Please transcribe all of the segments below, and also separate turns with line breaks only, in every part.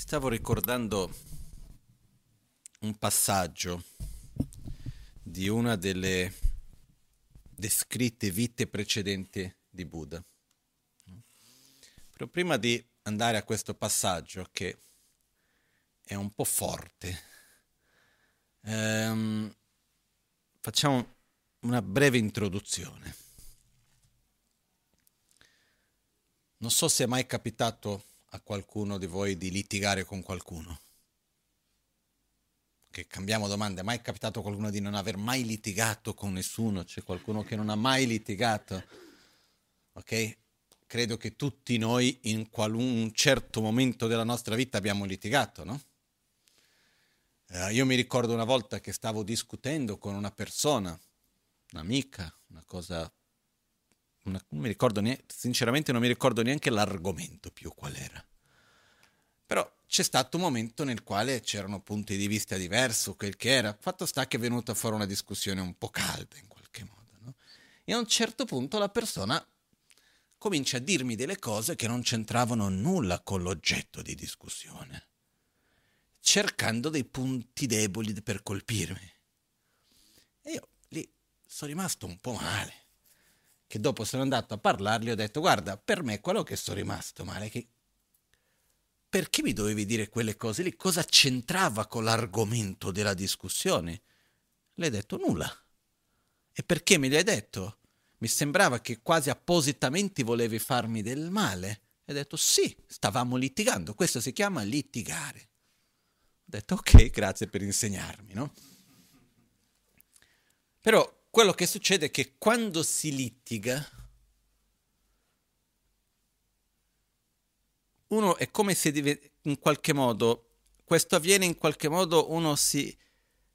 stavo ricordando un passaggio di una delle descritte vite precedenti di Buddha. Però prima di andare a questo passaggio che è un po' forte, ehm, facciamo una breve introduzione. Non so se è mai capitato a qualcuno di voi di litigare con qualcuno. Che cambiamo domanda, è mai capitato a qualcuno di non aver mai litigato con nessuno? C'è qualcuno che non ha mai litigato? Ok? Credo che tutti noi in un certo momento della nostra vita abbiamo litigato, no? Uh, io mi ricordo una volta che stavo discutendo con una persona, un'amica, una cosa non mi ricordo neanche, sinceramente non mi ricordo neanche l'argomento più qual era. Però c'è stato un momento nel quale c'erano punti di vista diversi, quel che era. Fatto sta che è venuta fuori una discussione un po' calda in qualche modo. No? E a un certo punto la persona comincia a dirmi delle cose che non c'entravano nulla con l'oggetto di discussione, cercando dei punti deboli per colpirmi. E io lì sono rimasto un po' male che dopo sono andato a parlargli ho detto guarda, per me quello che sono rimasto male che perché mi dovevi dire quelle cose lì? Cosa c'entrava con l'argomento della discussione? Le hai detto nulla. E perché me le hai detto? Mi sembrava che quasi appositamente volevi farmi del male. E detto sì, stavamo litigando, questo si chiama litigare. Ho detto ok, grazie per insegnarmi, no? Però quello che succede è che quando si litiga, uno è come se in qualche modo, questo avviene in qualche modo, uno si,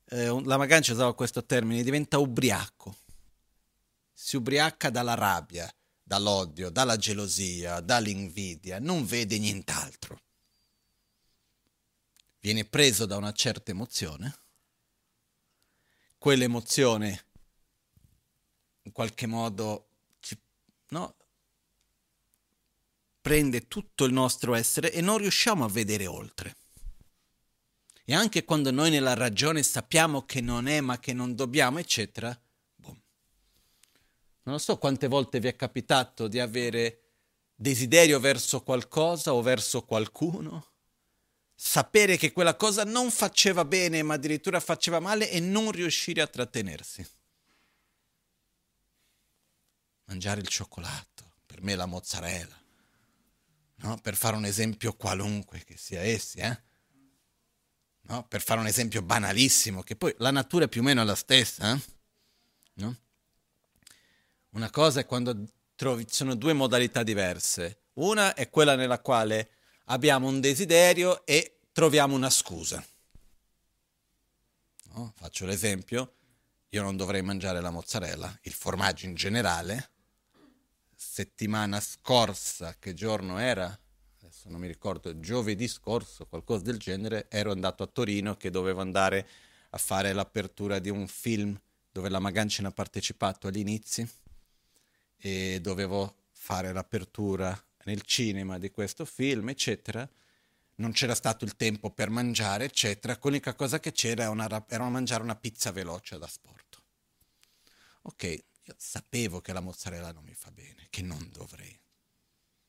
eh, la Magancia usava questo termine, diventa ubriaco, si ubriaca dalla rabbia, dall'odio, dalla gelosia, dall'invidia, non vede nient'altro. Viene preso da una certa emozione, quell'emozione in qualche modo ci, no, prende tutto il nostro essere e non riusciamo a vedere oltre. E anche quando noi nella ragione sappiamo che non è, ma che non dobbiamo, eccetera, boom. Non so quante volte vi è capitato di avere desiderio verso qualcosa o verso qualcuno, sapere che quella cosa non faceva bene, ma addirittura faceva male e non riuscire a trattenersi mangiare il cioccolato, per me la mozzarella, no? per fare un esempio qualunque che sia essi, eh? no? per fare un esempio banalissimo, che poi la natura è più o meno la stessa. Eh? No? Una cosa è quando trovi, sono due modalità diverse. Una è quella nella quale abbiamo un desiderio e troviamo una scusa. No? Faccio l'esempio, io non dovrei mangiare la mozzarella, il formaggio in generale, settimana scorsa, che giorno era? Adesso non mi ricordo, giovedì scorso, qualcosa del genere, ero andato a Torino che dovevo andare a fare l'apertura di un film dove la Magancina ha partecipato agli inizi e dovevo fare l'apertura nel cinema di questo film, eccetera. Non c'era stato il tempo per mangiare, eccetera. L'unica cosa che c'era era, una, era mangiare una pizza veloce da sport. Ok, io sapevo che la mozzarella non mi fa bene, che non dovrei.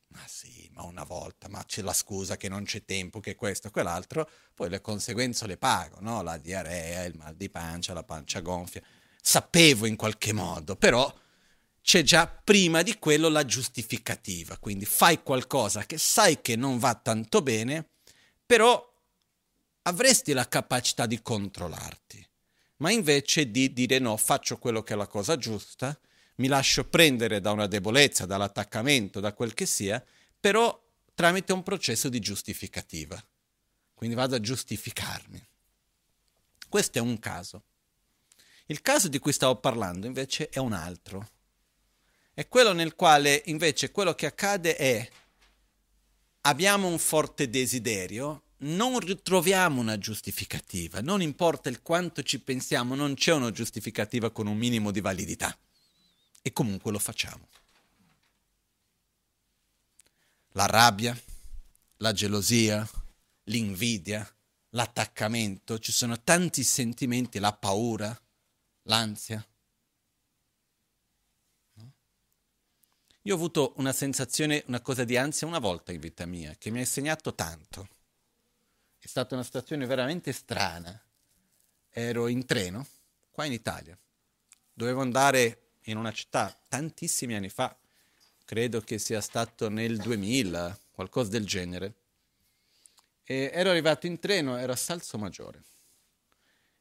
Ma sì, ma una volta, ma c'è la scusa che non c'è tempo, che questo, quell'altro, poi le conseguenze le pago, no? La diarrea, il mal di pancia, la pancia gonfia. Sapevo in qualche modo, però c'è già prima di quello la giustificativa, quindi fai qualcosa che sai che non va tanto bene, però avresti la capacità di controllarti ma invece di dire no, faccio quello che è la cosa giusta, mi lascio prendere da una debolezza, dall'attaccamento, da quel che sia, però tramite un processo di giustificativa. Quindi vado a giustificarmi. Questo è un caso. Il caso di cui stavo parlando invece è un altro. È quello nel quale invece quello che accade è abbiamo un forte desiderio non ritroviamo una giustificativa, non importa il quanto ci pensiamo, non c'è una giustificativa con un minimo di validità. E comunque lo facciamo. La rabbia, la gelosia, l'invidia, l'attaccamento, ci sono tanti sentimenti, la paura, l'ansia. Io ho avuto una sensazione, una cosa di ansia una volta in vita mia, che mi ha insegnato tanto. È stata una situazione veramente strana. Ero in treno, qua in Italia. Dovevo andare in una città tantissimi anni fa, credo che sia stato nel 2000, qualcosa del genere. E ero arrivato in treno, ero a Salso Maggiore.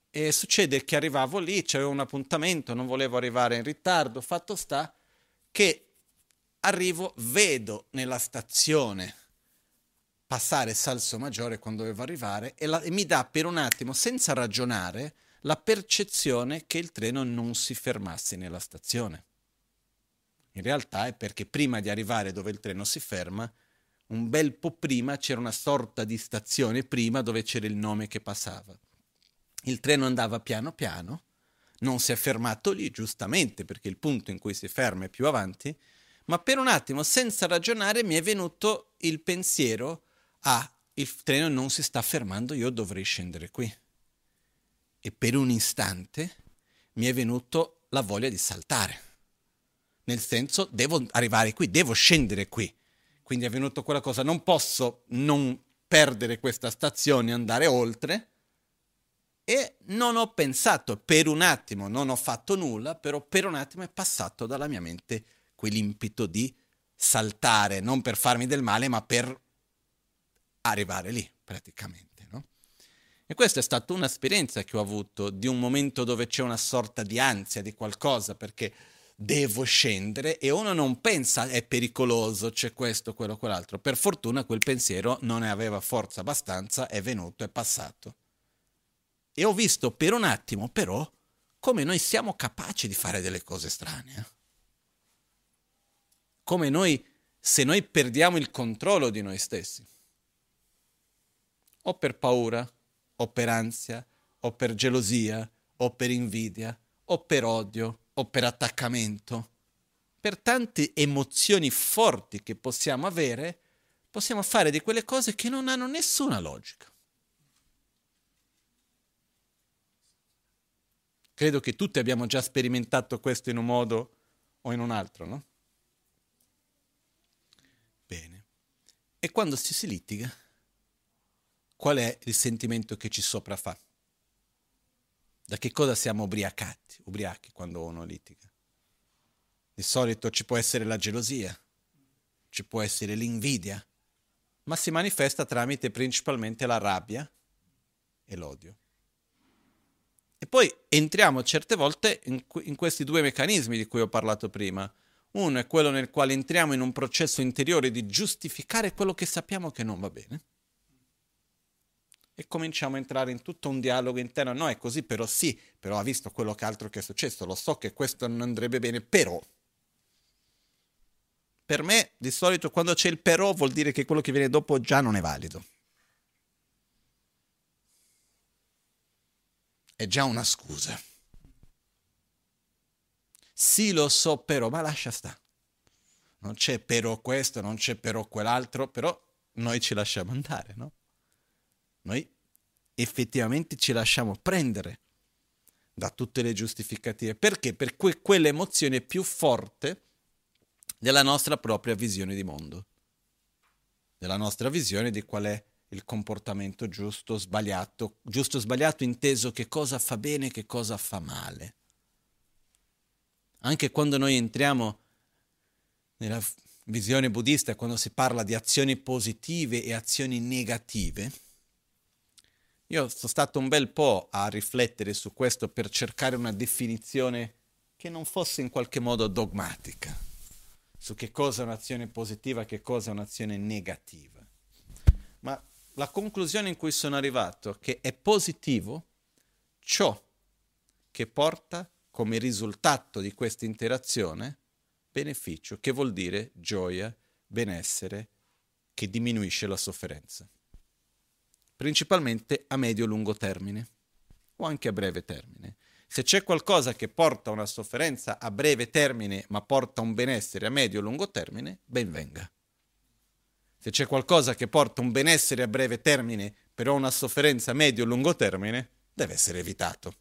E succede che arrivavo lì, c'avevo un appuntamento, non volevo arrivare in ritardo, fatto sta che arrivo, vedo nella stazione passare Salso Maggiore quando dovevo arrivare e, la, e mi dà per un attimo, senza ragionare, la percezione che il treno non si fermasse nella stazione. In realtà è perché prima di arrivare dove il treno si ferma, un bel po' prima c'era una sorta di stazione prima dove c'era il nome che passava. Il treno andava piano piano, non si è fermato lì, giustamente, perché il punto in cui si ferma è più avanti, ma per un attimo, senza ragionare, mi è venuto il pensiero, ah, il treno non si sta fermando, io dovrei scendere qui. E per un istante mi è venuto la voglia di saltare. Nel senso, devo arrivare qui, devo scendere qui. Quindi è venuto quella cosa, non posso non perdere questa stazione andare oltre. E non ho pensato per un attimo, non ho fatto nulla, però per un attimo è passato dalla mia mente quell'impeto di saltare, non per farmi del male, ma per arrivare lì, praticamente. No? E questa è stata un'esperienza che ho avuto di un momento dove c'è una sorta di ansia di qualcosa, perché devo scendere e uno non pensa è pericoloso, c'è questo, quello, quell'altro. Per fortuna quel pensiero non ne aveva forza abbastanza, è venuto, è passato. E ho visto per un attimo però come noi siamo capaci di fare delle cose strane. Eh? come noi, se noi perdiamo il controllo di noi stessi, o per paura, o per ansia, o per gelosia, o per invidia, o per odio, o per attaccamento, per tante emozioni forti che possiamo avere, possiamo fare di quelle cose che non hanno nessuna logica. Credo che tutti abbiamo già sperimentato questo in un modo o in un altro, no? Bene. E quando si, si litiga, qual è il sentimento che ci sopraffa? Da che cosa siamo ubriacati, ubriachi quando uno litiga? Di solito ci può essere la gelosia, ci può essere l'invidia, ma si manifesta tramite principalmente la rabbia e l'odio. E poi entriamo certe volte in, in questi due meccanismi di cui ho parlato prima uno è quello nel quale entriamo in un processo interiore di giustificare quello che sappiamo che non va bene. E cominciamo a entrare in tutto un dialogo interno. No, è così, però sì, però ha visto quello che altro che è successo. Lo so che questo non andrebbe bene, però. Per me, di solito, quando c'è il però, vuol dire che quello che viene dopo già non è valido. È già una scusa. Sì, lo so, però, ma lascia sta. Non c'è però questo, non c'è però quell'altro, però noi ci lasciamo andare, no? Noi effettivamente ci lasciamo prendere da tutte le giustificative. Perché? Per que- quell'emozione più forte della nostra propria visione di mondo, della nostra visione di qual è il comportamento giusto, sbagliato, giusto, sbagliato inteso che cosa fa bene, che cosa fa male. Anche quando noi entriamo nella visione buddista, quando si parla di azioni positive e azioni negative, io sono stato un bel po' a riflettere su questo per cercare una definizione che non fosse in qualche modo dogmatica su che cosa è un'azione positiva e che cosa è un'azione negativa. Ma la conclusione in cui sono arrivato è che è positivo ciò che porta come risultato di questa interazione beneficio, che vuol dire gioia, benessere, che diminuisce la sofferenza. Principalmente a medio-lungo termine o anche a breve termine. Se c'è qualcosa che porta una sofferenza a breve termine ma porta un benessere a medio-lungo termine, ben venga. Se c'è qualcosa che porta un benessere a breve termine però una sofferenza medio-lungo termine deve essere evitato.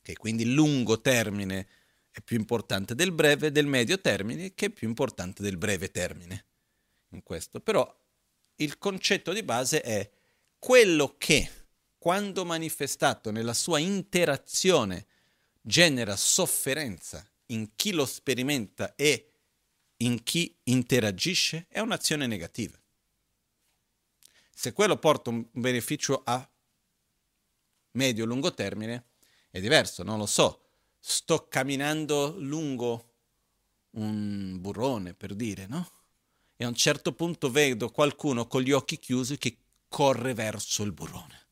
Okay, quindi il lungo termine è più importante del breve, del medio termine, che è più importante del breve termine. In questo. Però il concetto di base è quello che, quando manifestato nella sua interazione, genera sofferenza in chi lo sperimenta e in chi interagisce, è un'azione negativa. Se quello porta un beneficio a medio-lungo termine, è diverso, non lo so. Sto camminando lungo un burrone, per dire, no? E a un certo punto vedo qualcuno con gli occhi chiusi che corre verso il burrone.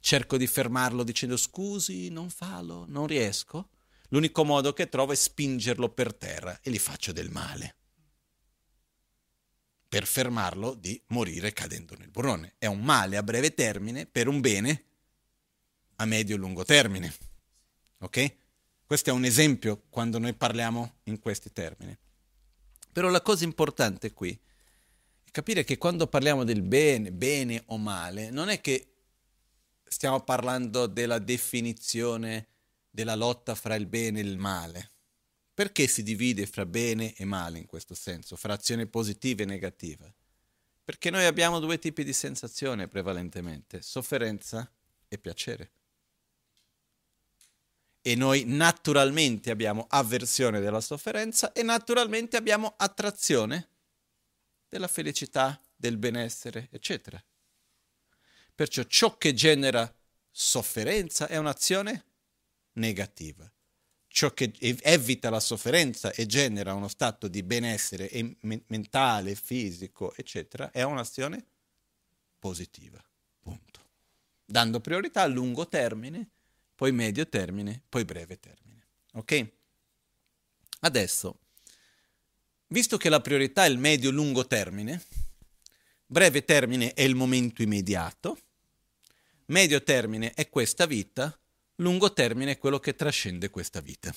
Cerco di fermarlo dicendo scusi, non fallo, non riesco. L'unico modo che trovo è spingerlo per terra e gli faccio del male. Per fermarlo di morire cadendo nel burrone. È un male a breve termine per un bene a medio e lungo termine. Ok? Questo è un esempio quando noi parliamo in questi termini. Però la cosa importante qui è capire che quando parliamo del bene, bene o male, non è che stiamo parlando della definizione della lotta fra il bene e il male. Perché si divide fra bene e male in questo senso, fra azione positiva e negativa? Perché noi abbiamo due tipi di sensazione prevalentemente, sofferenza e piacere e noi naturalmente abbiamo avversione della sofferenza e naturalmente abbiamo attrazione della felicità, del benessere, eccetera. Perciò ciò che genera sofferenza è un'azione negativa. Ciò che evita la sofferenza e genera uno stato di benessere mentale, fisico, eccetera, è un'azione positiva. Punto. Dando priorità a lungo termine poi medio termine, poi breve termine. Ok? Adesso, visto che la priorità è il medio-lungo termine, breve termine è il momento immediato, medio termine è questa vita, lungo termine è quello che trascende questa vita.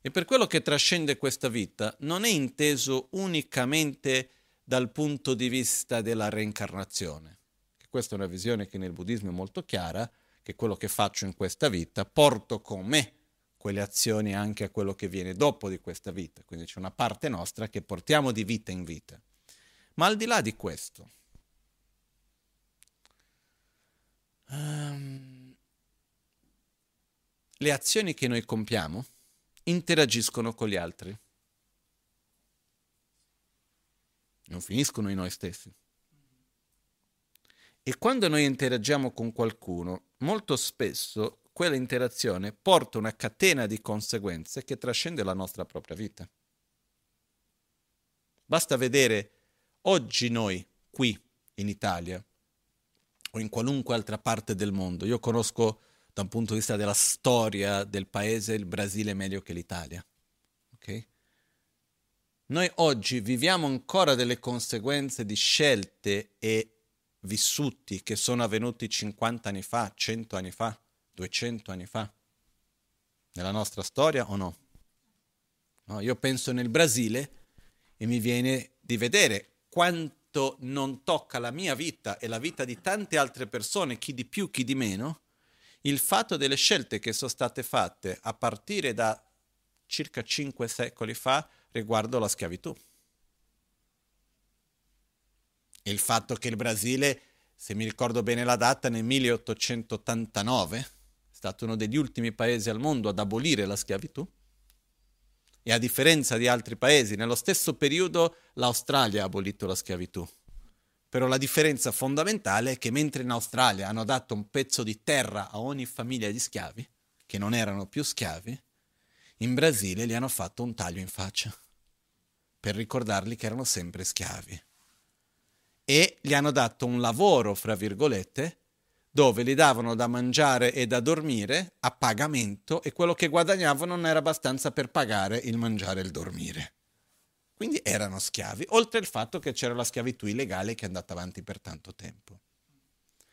E per quello che trascende questa vita non è inteso unicamente dal punto di vista della reincarnazione, questa è una visione che nel buddismo è molto chiara, che quello che faccio in questa vita porto con me quelle azioni anche a quello che viene dopo di questa vita. Quindi c'è una parte nostra che portiamo di vita in vita. Ma al di là di questo, um, le azioni che noi compiamo interagiscono con gli altri. Non finiscono in noi stessi. E quando noi interagiamo con qualcuno, molto spesso quella interazione porta una catena di conseguenze che trascende la nostra propria vita. Basta vedere oggi noi, qui in Italia, o in qualunque altra parte del mondo, io conosco da un punto di vista della storia del paese il Brasile meglio che l'Italia. Okay? Noi oggi viviamo ancora delle conseguenze di scelte e vissuti che sono avvenuti 50 anni fa, 100 anni fa, 200 anni fa? Nella nostra storia o no? no? Io penso nel Brasile e mi viene di vedere quanto non tocca la mia vita e la vita di tante altre persone, chi di più, chi di meno, il fatto delle scelte che sono state fatte a partire da circa cinque secoli fa riguardo la schiavitù il fatto che il Brasile, se mi ricordo bene la data, nel 1889 è stato uno degli ultimi paesi al mondo ad abolire la schiavitù. E a differenza di altri paesi, nello stesso periodo l'Australia ha abolito la schiavitù. Però la differenza fondamentale è che mentre in Australia hanno dato un pezzo di terra a ogni famiglia di schiavi, che non erano più schiavi, in Brasile gli hanno fatto un taglio in faccia per ricordarli che erano sempre schiavi e gli hanno dato un lavoro, fra virgolette, dove gli davano da mangiare e da dormire a pagamento e quello che guadagnavano non era abbastanza per pagare il mangiare e il dormire. Quindi erano schiavi, oltre al fatto che c'era la schiavitù illegale che è andata avanti per tanto tempo.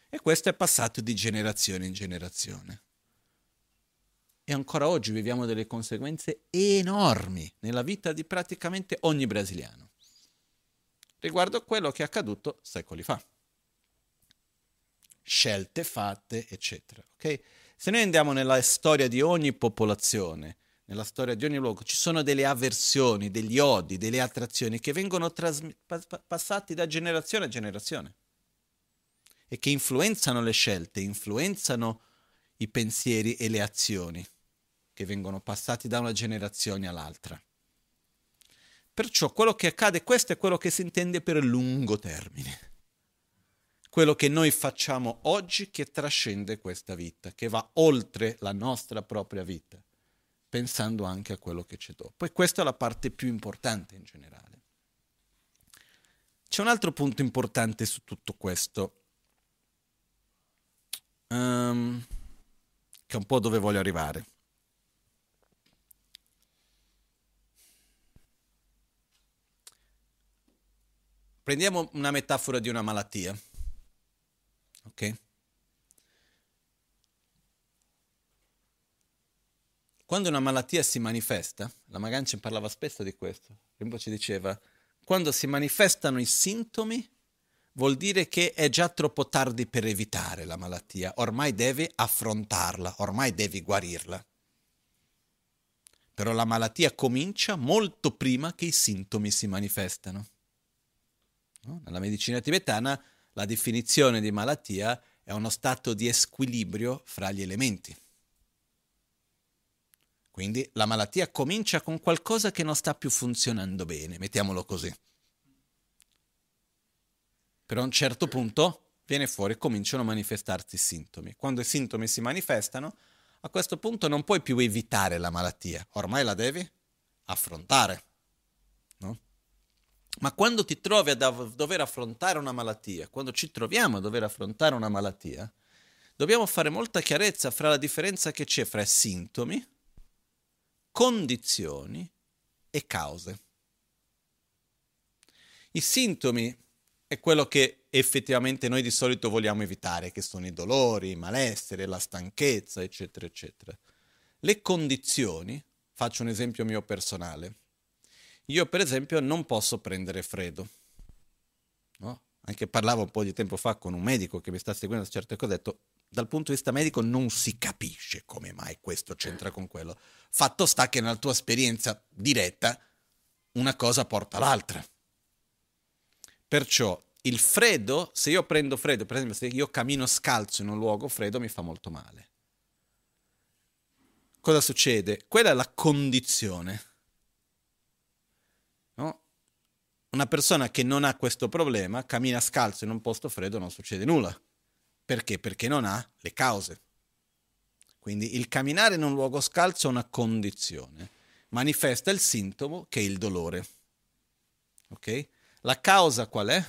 E questo è passato di generazione in generazione. E ancora oggi viviamo delle conseguenze enormi nella vita di praticamente ogni brasiliano riguardo a quello che è accaduto secoli fa. Scelte fatte, eccetera. Okay? Se noi andiamo nella storia di ogni popolazione, nella storia di ogni luogo, ci sono delle avversioni, degli odi, delle attrazioni che vengono trasm- passati da generazione a generazione e che influenzano le scelte, influenzano i pensieri e le azioni che vengono passati da una generazione all'altra. Perciò quello che accade, questo è quello che si intende per lungo termine. Quello che noi facciamo oggi che trascende questa vita, che va oltre la nostra propria vita, pensando anche a quello che c'è dopo. E questa è la parte più importante in generale. C'è un altro punto importante su tutto questo, um, che è un po' dove voglio arrivare. Prendiamo una metafora di una malattia. Ok? Quando una malattia si manifesta, la Magancia parlava spesso di questo, Rinpoche diceva, quando si manifestano i sintomi vuol dire che è già troppo tardi per evitare la malattia, ormai devi affrontarla, ormai devi guarirla. Però la malattia comincia molto prima che i sintomi si manifestano. No? Nella medicina tibetana la definizione di malattia è uno stato di squilibrio fra gli elementi. Quindi la malattia comincia con qualcosa che non sta più funzionando bene, mettiamolo così. Però a un certo punto viene fuori e cominciano a manifestarsi i sintomi. Quando i sintomi si manifestano, a questo punto non puoi più evitare la malattia, ormai la devi affrontare. Ma quando ti trovi a dover affrontare una malattia, quando ci troviamo a dover affrontare una malattia, dobbiamo fare molta chiarezza fra la differenza che c'è fra sintomi, condizioni e cause. I sintomi è quello che effettivamente noi di solito vogliamo evitare, che sono i dolori, i malessere, la stanchezza, eccetera, eccetera. Le condizioni, faccio un esempio mio personale, io per esempio non posso prendere freddo. No? Anche parlavo un po' di tempo fa con un medico che mi sta seguendo certe cose, ho detto dal punto di vista medico non si capisce come mai questo c'entra con quello. Fatto sta che nella tua esperienza diretta una cosa porta all'altra. Perciò il freddo, se io prendo freddo, per esempio se io cammino scalzo in un luogo freddo mi fa molto male. Cosa succede? Quella è la condizione Una persona che non ha questo problema cammina scalzo in un posto freddo non succede nulla. Perché? Perché non ha le cause. Quindi il camminare in un luogo scalzo è una condizione. Manifesta il sintomo che è il dolore. Ok? La causa qual è?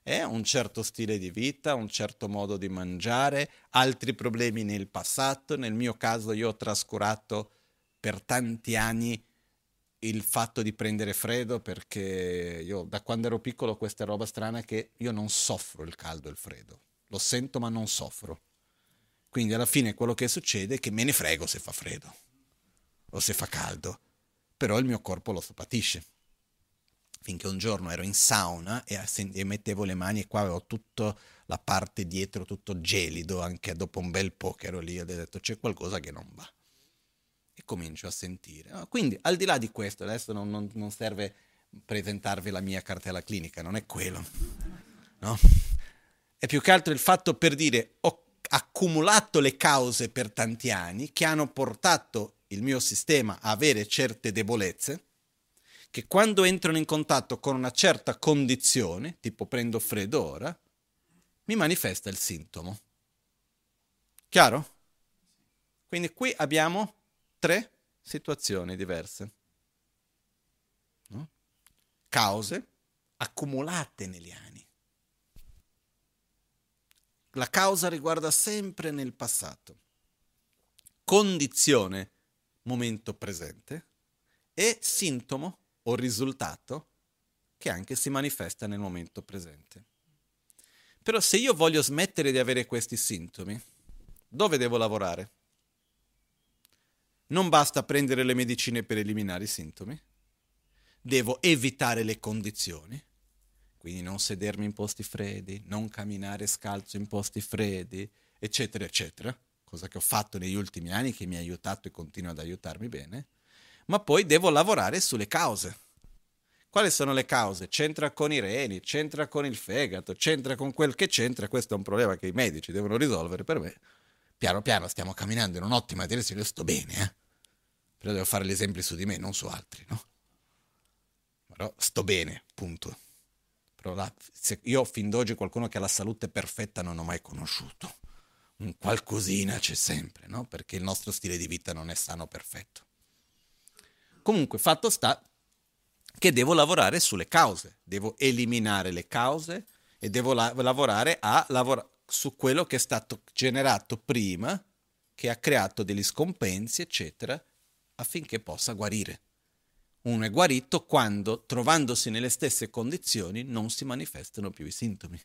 È un certo stile di vita, un certo modo di mangiare, altri problemi nel passato. Nel mio caso io ho trascurato per tanti anni il fatto di prendere freddo perché io da quando ero piccolo questa roba strana che io non soffro il caldo e il freddo. Lo sento ma non soffro. Quindi alla fine quello che succede è che me ne frego se fa freddo o se fa caldo, però il mio corpo lo patisce. Finché un giorno ero in sauna e, mettevo le mani e qua avevo tutta la parte dietro tutto gelido, anche dopo un bel po' che ero lì, ho detto c'è qualcosa che non va comincio a sentire. Quindi al di là di questo, adesso non, non, non serve presentarvi la mia cartella clinica, non è quello. No? È più che altro il fatto per dire ho accumulato le cause per tanti anni che hanno portato il mio sistema a avere certe debolezze che quando entrano in contatto con una certa condizione, tipo prendo freddo ora, mi manifesta il sintomo. Chiaro? Quindi qui abbiamo tre situazioni diverse. No? Cause accumulate negli anni. La causa riguarda sempre nel passato. Condizione, momento presente, e sintomo o risultato che anche si manifesta nel momento presente. Però se io voglio smettere di avere questi sintomi, dove devo lavorare? Non basta prendere le medicine per eliminare i sintomi. devo evitare le condizioni, quindi non sedermi in posti freddi, non camminare scalzo in posti freddi, eccetera, eccetera, cosa che ho fatto negli ultimi anni che mi ha aiutato e continua ad aiutarmi bene, ma poi devo lavorare sulle cause. Quali sono le cause? C'entra con i reni, c'entra con il fegato, c'entra con quel che c'entra, questo è un problema che i medici devono risolvere per me. Piano piano stiamo camminando in un'ottima direzione, sto bene, eh? Però devo fare gli esempi su di me, non su altri, no? Però sto bene, punto. Però la, io fin d'oggi qualcuno che ha la salute perfetta non ho mai conosciuto. Un qualcosina c'è sempre, no? Perché il nostro stile di vita non è sano perfetto. Comunque, fatto sta che devo lavorare sulle cause, devo eliminare le cause e devo la- lavorare a lavora- su quello che è stato generato prima, che ha creato degli scompensi, eccetera, affinché possa guarire. Uno è guarito quando, trovandosi nelle stesse condizioni, non si manifestano più i sintomi.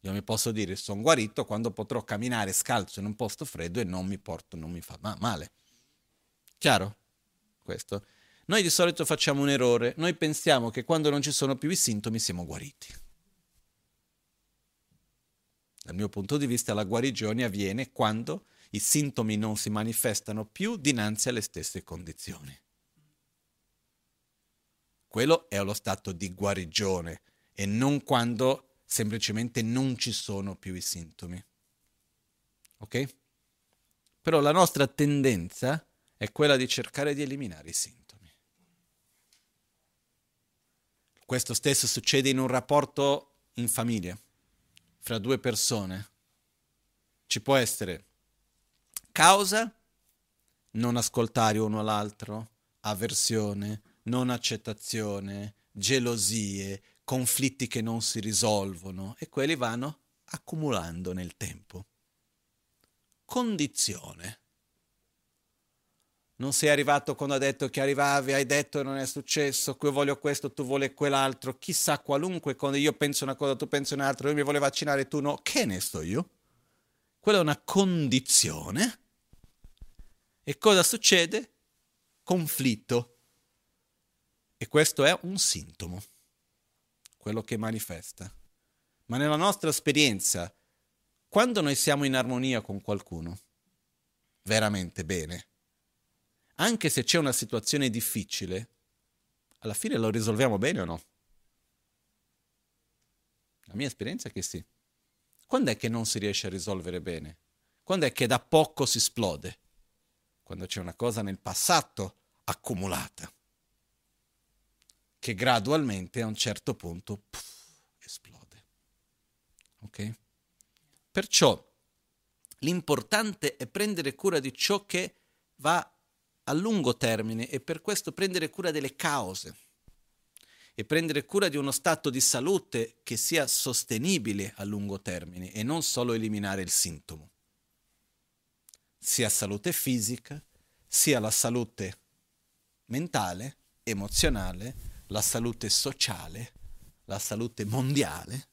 Io mi posso dire sono guarito quando potrò camminare scalzo in un posto freddo e non mi porto, non mi fa male. Chiaro? Questo. Noi di solito facciamo un errore, noi pensiamo che quando non ci sono più i sintomi siamo guariti. Dal mio punto di vista la guarigione avviene quando i sintomi non si manifestano più dinanzi alle stesse condizioni. Quello è lo stato di guarigione e non quando semplicemente non ci sono più i sintomi. Ok? Però la nostra tendenza è quella di cercare di eliminare i sintomi. Questo stesso succede in un rapporto in famiglia, fra due persone. Ci può essere causa, non ascoltare uno l'altro, avversione, non accettazione, gelosie, conflitti che non si risolvono e quelli vanno accumulando nel tempo. Condizione. Non sei arrivato quando ha detto che arrivavi, hai detto non è successo, qui voglio questo, tu vuoi quell'altro, chissà qualunque, quando io penso una cosa, tu pensi un'altra, io mi voglio vaccinare, tu no, che ne sto io? Quella è una condizione. E cosa succede? Conflitto. E questo è un sintomo, quello che manifesta. Ma nella nostra esperienza, quando noi siamo in armonia con qualcuno, veramente bene, anche se c'è una situazione difficile, alla fine lo risolviamo bene o no? La mia esperienza è che sì. Quando è che non si riesce a risolvere bene? Quando è che da poco si esplode? Quando c'è una cosa nel passato accumulata che gradualmente a un certo punto puff, esplode. Ok? Perciò l'importante è prendere cura di ciò che va a lungo termine e per questo prendere cura delle cause e prendere cura di uno stato di salute che sia sostenibile a lungo termine e non solo eliminare il sintomo. Sia salute fisica, sia la salute mentale, emozionale la salute sociale, la salute mondiale,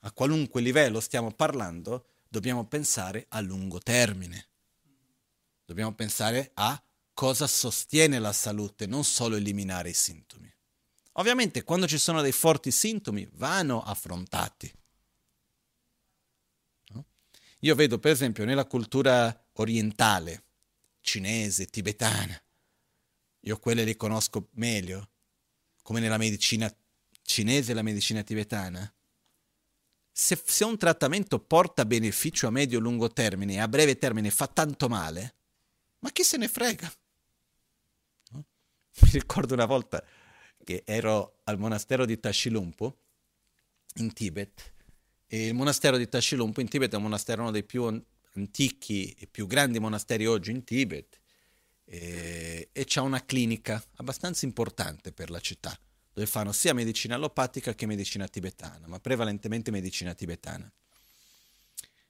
a qualunque livello stiamo parlando, dobbiamo pensare a lungo termine. Dobbiamo pensare a cosa sostiene la salute, non solo eliminare i sintomi. Ovviamente quando ci sono dei forti sintomi vanno affrontati. Io vedo per esempio nella cultura orientale, cinese, tibetana, io quelle li conosco meglio, come nella medicina cinese e la medicina tibetana, se, se un trattamento porta beneficio a medio-lungo termine e a breve termine fa tanto male, ma chi se ne frega? No? Mi ricordo una volta che ero al monastero di Tashilumpo in Tibet e il monastero di Tashilumpo in Tibet è un monastero uno dei più antichi e più grandi monasteri oggi in Tibet e, e c'è una clinica abbastanza importante per la città, dove fanno sia medicina allopatica che medicina tibetana, ma prevalentemente medicina tibetana.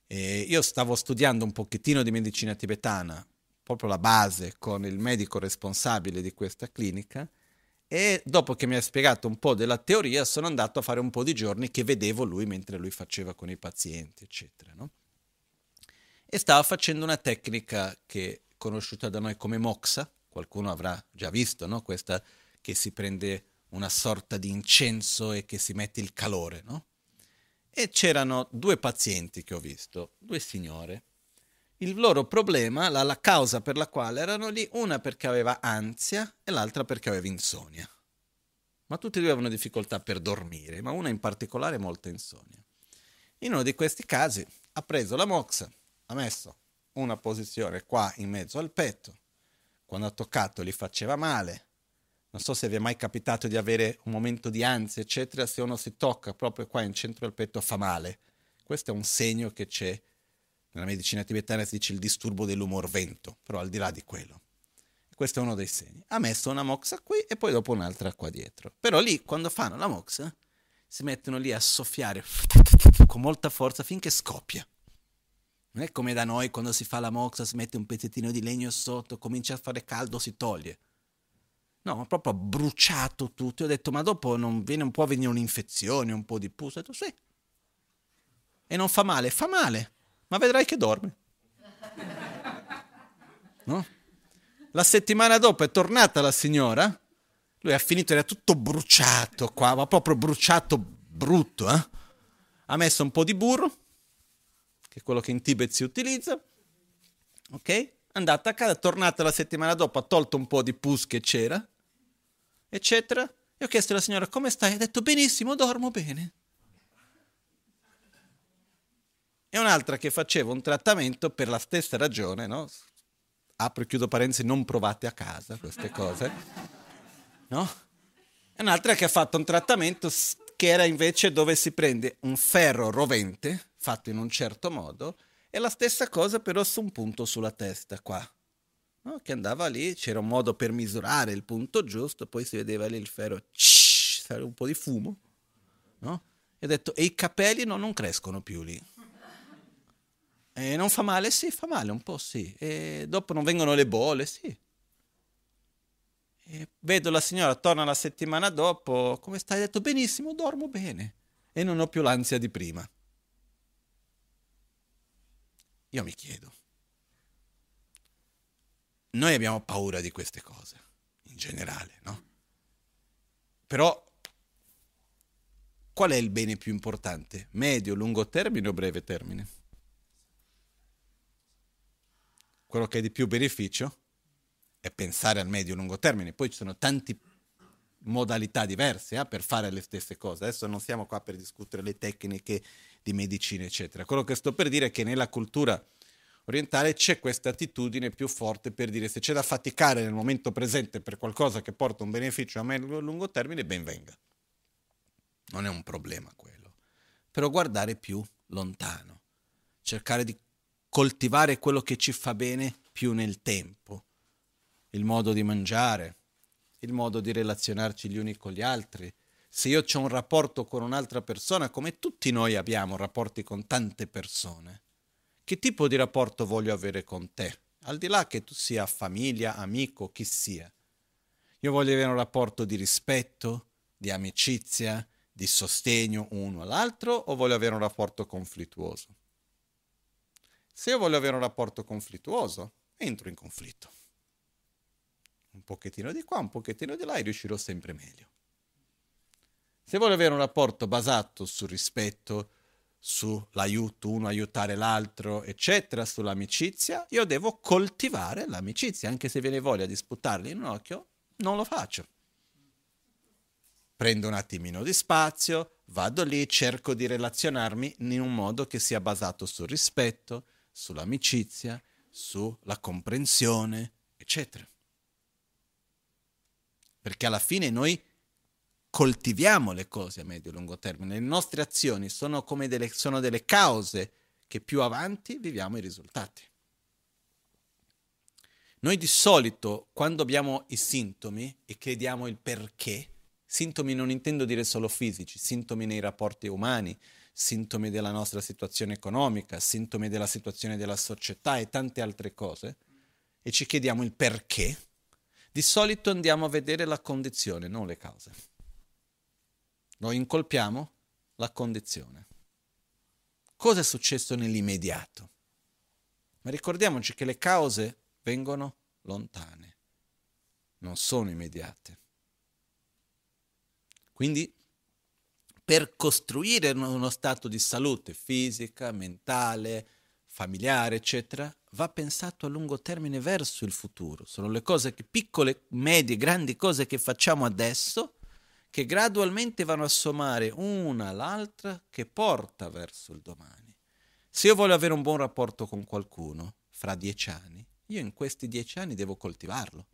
E io stavo studiando un pochettino di medicina tibetana, proprio la base, con il medico responsabile di questa clinica, e dopo che mi ha spiegato un po' della teoria sono andato a fare un po' di giorni che vedevo lui mentre lui faceva con i pazienti, eccetera. No? E stava facendo una tecnica che conosciuta da noi come moxa, qualcuno avrà già visto, no? questa che si prende una sorta di incenso e che si mette il calore, no? E c'erano due pazienti che ho visto, due signore. Il loro problema, la, la causa per la quale erano lì, una perché aveva ansia e l'altra perché aveva insonnia. Ma tutti e due avevano difficoltà per dormire, ma una in particolare molta insonnia. In uno di questi casi ha preso la moxa, ha messo una posizione qua in mezzo al petto, quando ha toccato gli faceva male, non so se vi è mai capitato di avere un momento di ansia, eccetera, se uno si tocca proprio qua in centro al petto fa male. Questo è un segno che c'è, nella medicina tibetana si dice il disturbo dell'umor vento, però al di là di quello. Questo è uno dei segni. Ha messo una moxa qui e poi dopo un'altra qua dietro. Però lì, quando fanno la moxa, si mettono lì a soffiare con molta forza finché scoppia. Non è come da noi quando si fa la moxa, si mette un pezzettino di legno sotto, comincia a fare caldo, si toglie. No, proprio bruciato tutto. Io ho detto, ma dopo non viene un po' venire un'infezione, un po' di pus? Ho detto, sì. E non fa male? Fa male, ma vedrai che dorme. No? La settimana dopo è tornata la signora, lui ha finito, era tutto bruciato qua, ma proprio bruciato brutto, eh? Ha messo un po' di burro, che è quello che in Tibet si utilizza, ok? Andata a casa, tornata la settimana dopo, ha tolto un po' di pus che c'era, eccetera. E ho chiesto alla signora come stai? Ha detto benissimo, dormo bene. E un'altra che faceva un trattamento per la stessa ragione, no? Apro e chiudo parentesi, non provate a casa queste cose, no? E un'altra che ha fatto un trattamento che era invece dove si prende un ferro rovente, fatto in un certo modo, e la stessa cosa però su un punto sulla testa qua no? che andava lì, c'era un modo per misurare il punto giusto, poi si vedeva lì il ferro, csh, un po' di fumo, no? e ho detto, e i capelli no, non crescono più lì. E non fa male? Sì, fa male un po', sì. E dopo non vengono le bolle? Sì. E vedo la signora, torna la settimana dopo, come stai? Ha detto, benissimo, dormo bene. E non ho più l'ansia di prima. Io mi chiedo, noi abbiamo paura di queste cose, in generale, no? Però qual è il bene più importante? Medio, lungo termine o breve termine? Quello che è di più beneficio è pensare al medio lungo termine. Poi ci sono tante modalità diverse eh, per fare le stesse cose. Adesso non siamo qua per discutere le tecniche di medicina, eccetera. Quello che sto per dire è che nella cultura orientale c'è questa attitudine più forte per dire se c'è da faticare nel momento presente per qualcosa che porta un beneficio a medio e lungo termine, ben venga. Non è un problema quello. Però guardare più lontano, cercare di coltivare quello che ci fa bene più nel tempo, il modo di mangiare, il modo di relazionarci gli uni con gli altri. Se io ho un rapporto con un'altra persona, come tutti noi abbiamo rapporti con tante persone, che tipo di rapporto voglio avere con te, al di là che tu sia famiglia, amico, chi sia. Io voglio avere un rapporto di rispetto, di amicizia, di sostegno uno all'altro o voglio avere un rapporto conflittuoso? Se io voglio avere un rapporto conflittuoso, entro in conflitto. Un pochettino di qua, un pochettino di là e riuscirò sempre meglio. Se voglio avere un rapporto basato sul rispetto, sull'aiuto, uno aiutare l'altro, eccetera, sull'amicizia, io devo coltivare l'amicizia, anche se viene voglia di sputarli in un occhio, non lo faccio. Prendo un attimino di spazio, vado lì, cerco di relazionarmi in un modo che sia basato sul rispetto, sull'amicizia, sulla comprensione, eccetera. Perché alla fine noi coltiviamo le cose a medio e lungo termine. Le nostre azioni sono come delle, sono delle cause che più avanti viviamo i risultati. Noi di solito, quando abbiamo i sintomi e crediamo il perché, sintomi non intendo dire solo fisici, sintomi nei rapporti umani, sintomi della nostra situazione economica, sintomi della situazione della società e tante altre cose, e ci chiediamo il perché, di solito andiamo a vedere la condizione, non le cause. Noi incolpiamo la condizione. Cosa è successo nell'immediato? Ma ricordiamoci che le cause vengono lontane, non sono immediate. Quindi per costruire uno stato di salute fisica, mentale, familiare, eccetera, va pensato a lungo termine verso il futuro. Sono le cose che, piccole, medie, grandi cose che facciamo adesso che gradualmente vanno a sommare una all'altra che porta verso il domani. Se io voglio avere un buon rapporto con qualcuno fra dieci anni, io in questi dieci anni devo coltivarlo.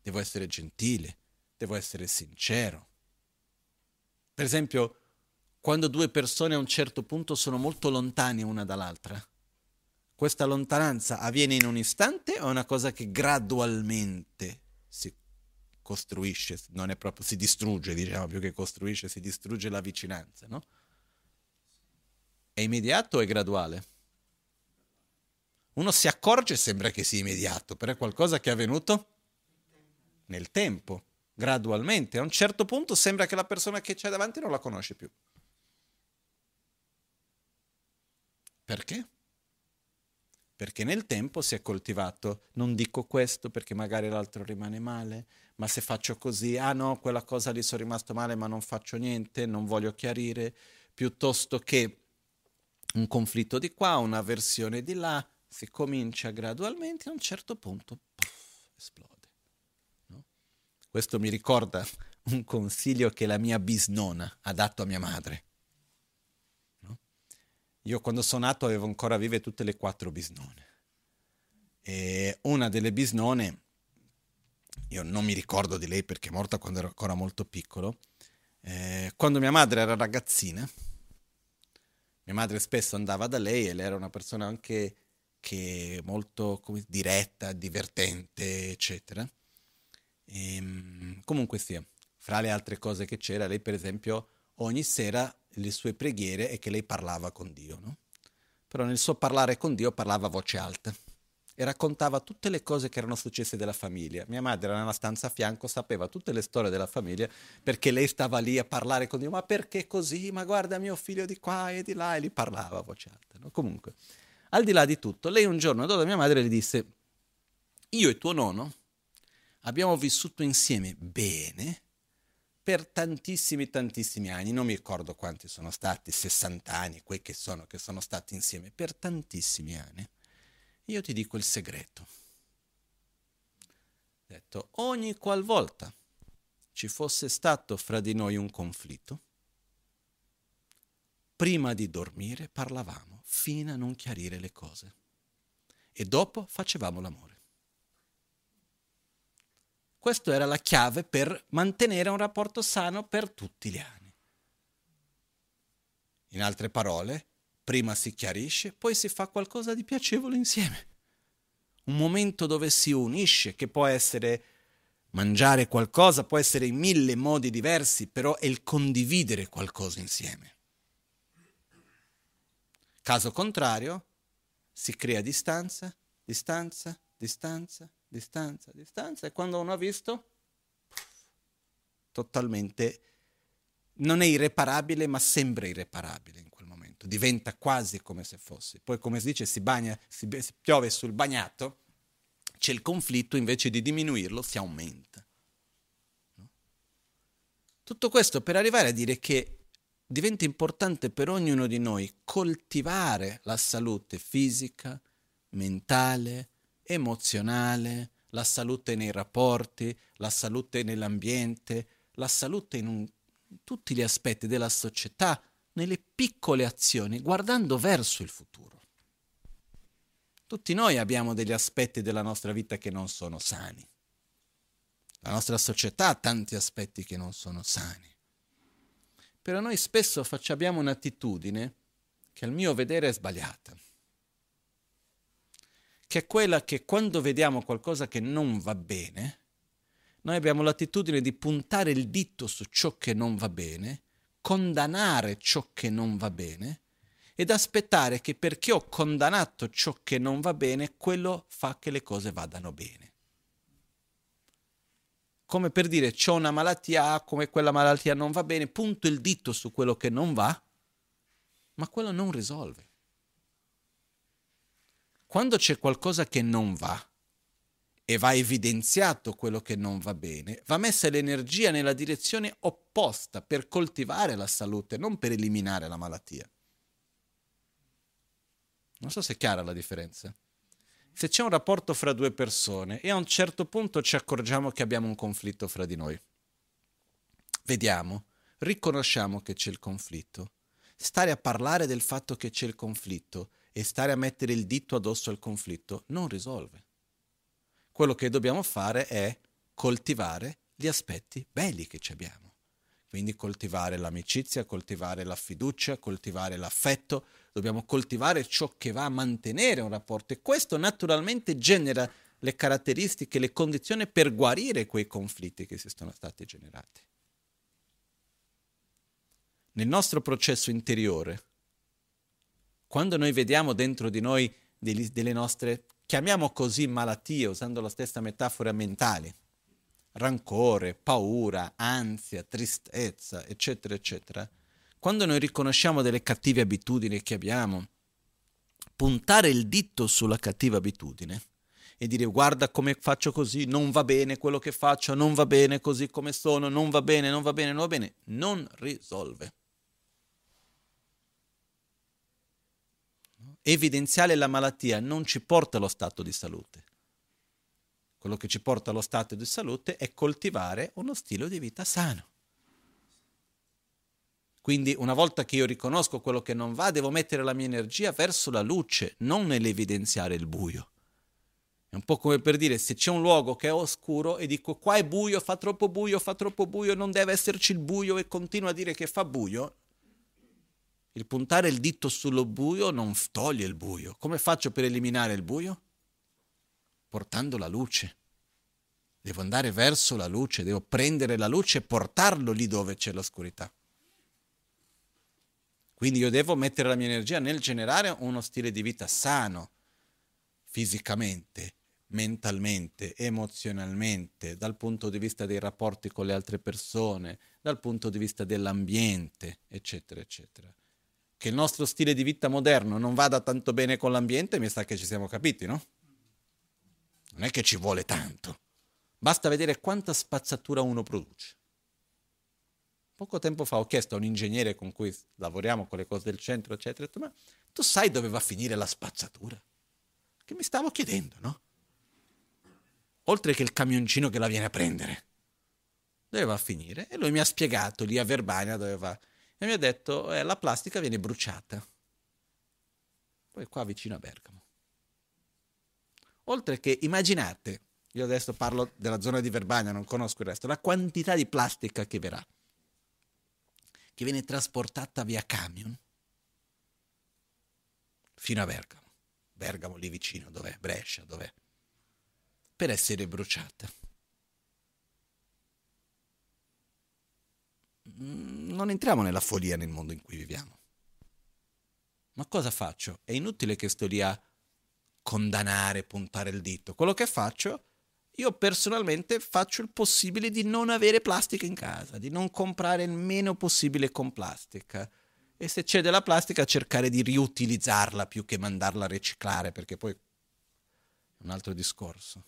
Devo essere gentile, devo essere sincero. Per esempio, quando due persone a un certo punto sono molto lontane una dall'altra, questa lontananza avviene in un istante o è una cosa che gradualmente si costruisce, non è proprio, si distrugge, diciamo, più che costruisce, si distrugge la vicinanza, no? È immediato o è graduale? Uno si accorge e sembra che sia immediato, però è qualcosa che è avvenuto nel tempo, gradualmente. A un certo punto sembra che la persona che c'è davanti non la conosce più. Perché? Perché nel tempo si è coltivato, non dico questo perché magari l'altro rimane male, ma se faccio così, ah no, quella cosa lì sono rimasto male ma non faccio niente, non voglio chiarire, piuttosto che un conflitto di qua, una versione di là, si comincia gradualmente a un certo punto puff, esplode. Questo mi ricorda un consiglio che la mia bisnona ha dato a mia madre. No? Io quando sono nato avevo ancora vive tutte le quattro bisnone. E una delle bisnone, io non mi ricordo di lei perché è morta quando ero ancora molto piccolo, eh, quando mia madre era ragazzina, mia madre spesso andava da lei e lei era una persona anche che molto come, diretta, divertente, eccetera. E, ehm, comunque sia, fra le altre cose che c'era, lei per esempio ogni sera le sue preghiere è che lei parlava con Dio, no? Però nel suo parlare con Dio parlava a voce alta e raccontava tutte le cose che erano successe della famiglia. Mia madre era nella stanza a fianco, sapeva tutte le storie della famiglia perché lei stava lì a parlare con Dio, ma perché così? Ma guarda mio figlio di qua e di là e gli parlava a voce alta. No? Comunque, al di là di tutto, lei un giorno dopo mia madre le disse, io e tuo nonno abbiamo vissuto insieme bene per tantissimi, tantissimi anni, non mi ricordo quanti sono stati, 60 anni, quei che sono, che sono stati insieme, per tantissimi anni. Io ti dico il segreto. Detto, ogni qualvolta ci fosse stato fra di noi un conflitto, prima di dormire parlavamo fino a non chiarire le cose e dopo facevamo l'amore. Questa era la chiave per mantenere un rapporto sano per tutti gli anni. In altre parole, prima si chiarisce, poi si fa qualcosa di piacevole insieme. Un momento dove si unisce, che può essere mangiare qualcosa, può essere in mille modi diversi, però è il condividere qualcosa insieme. Caso contrario, si crea distanza, distanza, distanza, distanza, distanza e quando uno ha visto, totalmente, non è irreparabile ma sembra irreparabile in quel momento, diventa quasi come se fosse. Poi come si dice, si, bagna, si, si piove sul bagnato, c'è il conflitto, invece di diminuirlo si aumenta. Tutto questo per arrivare a dire che diventa importante per ognuno di noi coltivare la salute fisica, mentale, emozionale, la salute nei rapporti, la salute nell'ambiente, la salute in, un, in tutti gli aspetti della società, nelle piccole azioni, guardando verso il futuro. Tutti noi abbiamo degli aspetti della nostra vita che non sono sani. La nostra società ha tanti aspetti che non sono sani. Però noi spesso abbiamo un'attitudine che al mio vedere è sbagliata, che è quella che quando vediamo qualcosa che non va bene, noi abbiamo l'attitudine di puntare il dito su ciò che non va bene, condannare ciò che non va bene ed aspettare che perché ho condannato ciò che non va bene, quello fa che le cose vadano bene come per dire c'ho una malattia, come quella malattia non va bene, punto il dito su quello che non va, ma quello non risolve. Quando c'è qualcosa che non va e va evidenziato quello che non va bene, va messa l'energia nella direzione opposta per coltivare la salute, non per eliminare la malattia. Non so se è chiara la differenza. Se c'è un rapporto fra due persone e a un certo punto ci accorgiamo che abbiamo un conflitto fra di noi, vediamo, riconosciamo che c'è il conflitto, stare a parlare del fatto che c'è il conflitto e stare a mettere il dito addosso al conflitto non risolve. Quello che dobbiamo fare è coltivare gli aspetti belli che ci abbiamo. Quindi coltivare l'amicizia, coltivare la fiducia, coltivare l'affetto, dobbiamo coltivare ciò che va a mantenere un rapporto e questo naturalmente genera le caratteristiche, le condizioni per guarire quei conflitti che si sono stati generati. Nel nostro processo interiore, quando noi vediamo dentro di noi degli, delle nostre, chiamiamo così malattie, usando la stessa metafora mentale, rancore, paura, ansia, tristezza, eccetera, eccetera, quando noi riconosciamo delle cattive abitudini che abbiamo, puntare il dito sulla cattiva abitudine e dire guarda come faccio così, non va bene quello che faccio, non va bene così come sono, non va bene, non va bene, non va bene, non risolve. Evidenziare la malattia non ci porta allo stato di salute quello che ci porta allo stato di salute è coltivare uno stile di vita sano. Quindi una volta che io riconosco quello che non va, devo mettere la mia energia verso la luce, non nell'evidenziare il buio. È un po' come per dire se c'è un luogo che è oscuro e dico qua è buio, fa troppo buio, fa troppo buio, non deve esserci il buio e continuo a dire che fa buio, il puntare il dito sullo buio non toglie il buio. Come faccio per eliminare il buio? portando la luce. Devo andare verso la luce, devo prendere la luce e portarlo lì dove c'è l'oscurità. Quindi io devo mettere la mia energia nel generare uno stile di vita sano, fisicamente, mentalmente, emozionalmente, dal punto di vista dei rapporti con le altre persone, dal punto di vista dell'ambiente, eccetera, eccetera. Che il nostro stile di vita moderno non vada tanto bene con l'ambiente, mi sa che ci siamo capiti, no? Non è che ci vuole tanto. Basta vedere quanta spazzatura uno produce. Poco tempo fa ho chiesto a un ingegnere con cui lavoriamo con le cose del centro, eccetera, ma tu sai dove va a finire la spazzatura? Che mi stavo chiedendo, no? Oltre che il camioncino che la viene a prendere. Dove va a finire? E lui mi ha spiegato lì a Verbania dove va. E mi ha detto, eh, la plastica viene bruciata. Poi qua vicino a Bergamo. Oltre che, immaginate, io adesso parlo della zona di Verbania, non conosco il resto, la quantità di plastica che verrà, che viene trasportata via camion fino a Bergamo. Bergamo lì vicino, dov'è? Brescia, dov'è? Per essere bruciata. Non entriamo nella follia nel mondo in cui viviamo. Ma cosa faccio? È inutile che sto lì a condannare, puntare il dito. Quello che faccio, io personalmente faccio il possibile di non avere plastica in casa, di non comprare il meno possibile con plastica. E se c'è della plastica cercare di riutilizzarla più che mandarla a riciclare, perché poi è un altro discorso.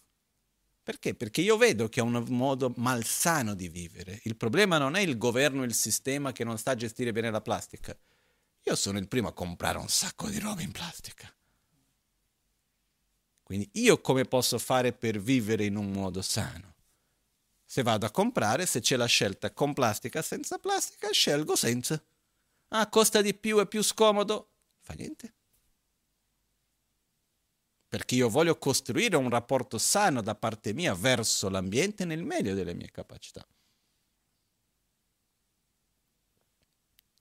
Perché? Perché io vedo che è un modo malsano di vivere. Il problema non è il governo e il sistema che non sta a gestire bene la plastica. Io sono il primo a comprare un sacco di roba in plastica. Quindi io come posso fare per vivere in un modo sano? Se vado a comprare, se c'è la scelta con plastica, senza plastica, scelgo senza. Ah, costa di più, è più scomodo. Fa niente. Perché io voglio costruire un rapporto sano da parte mia verso l'ambiente nel meglio delle mie capacità.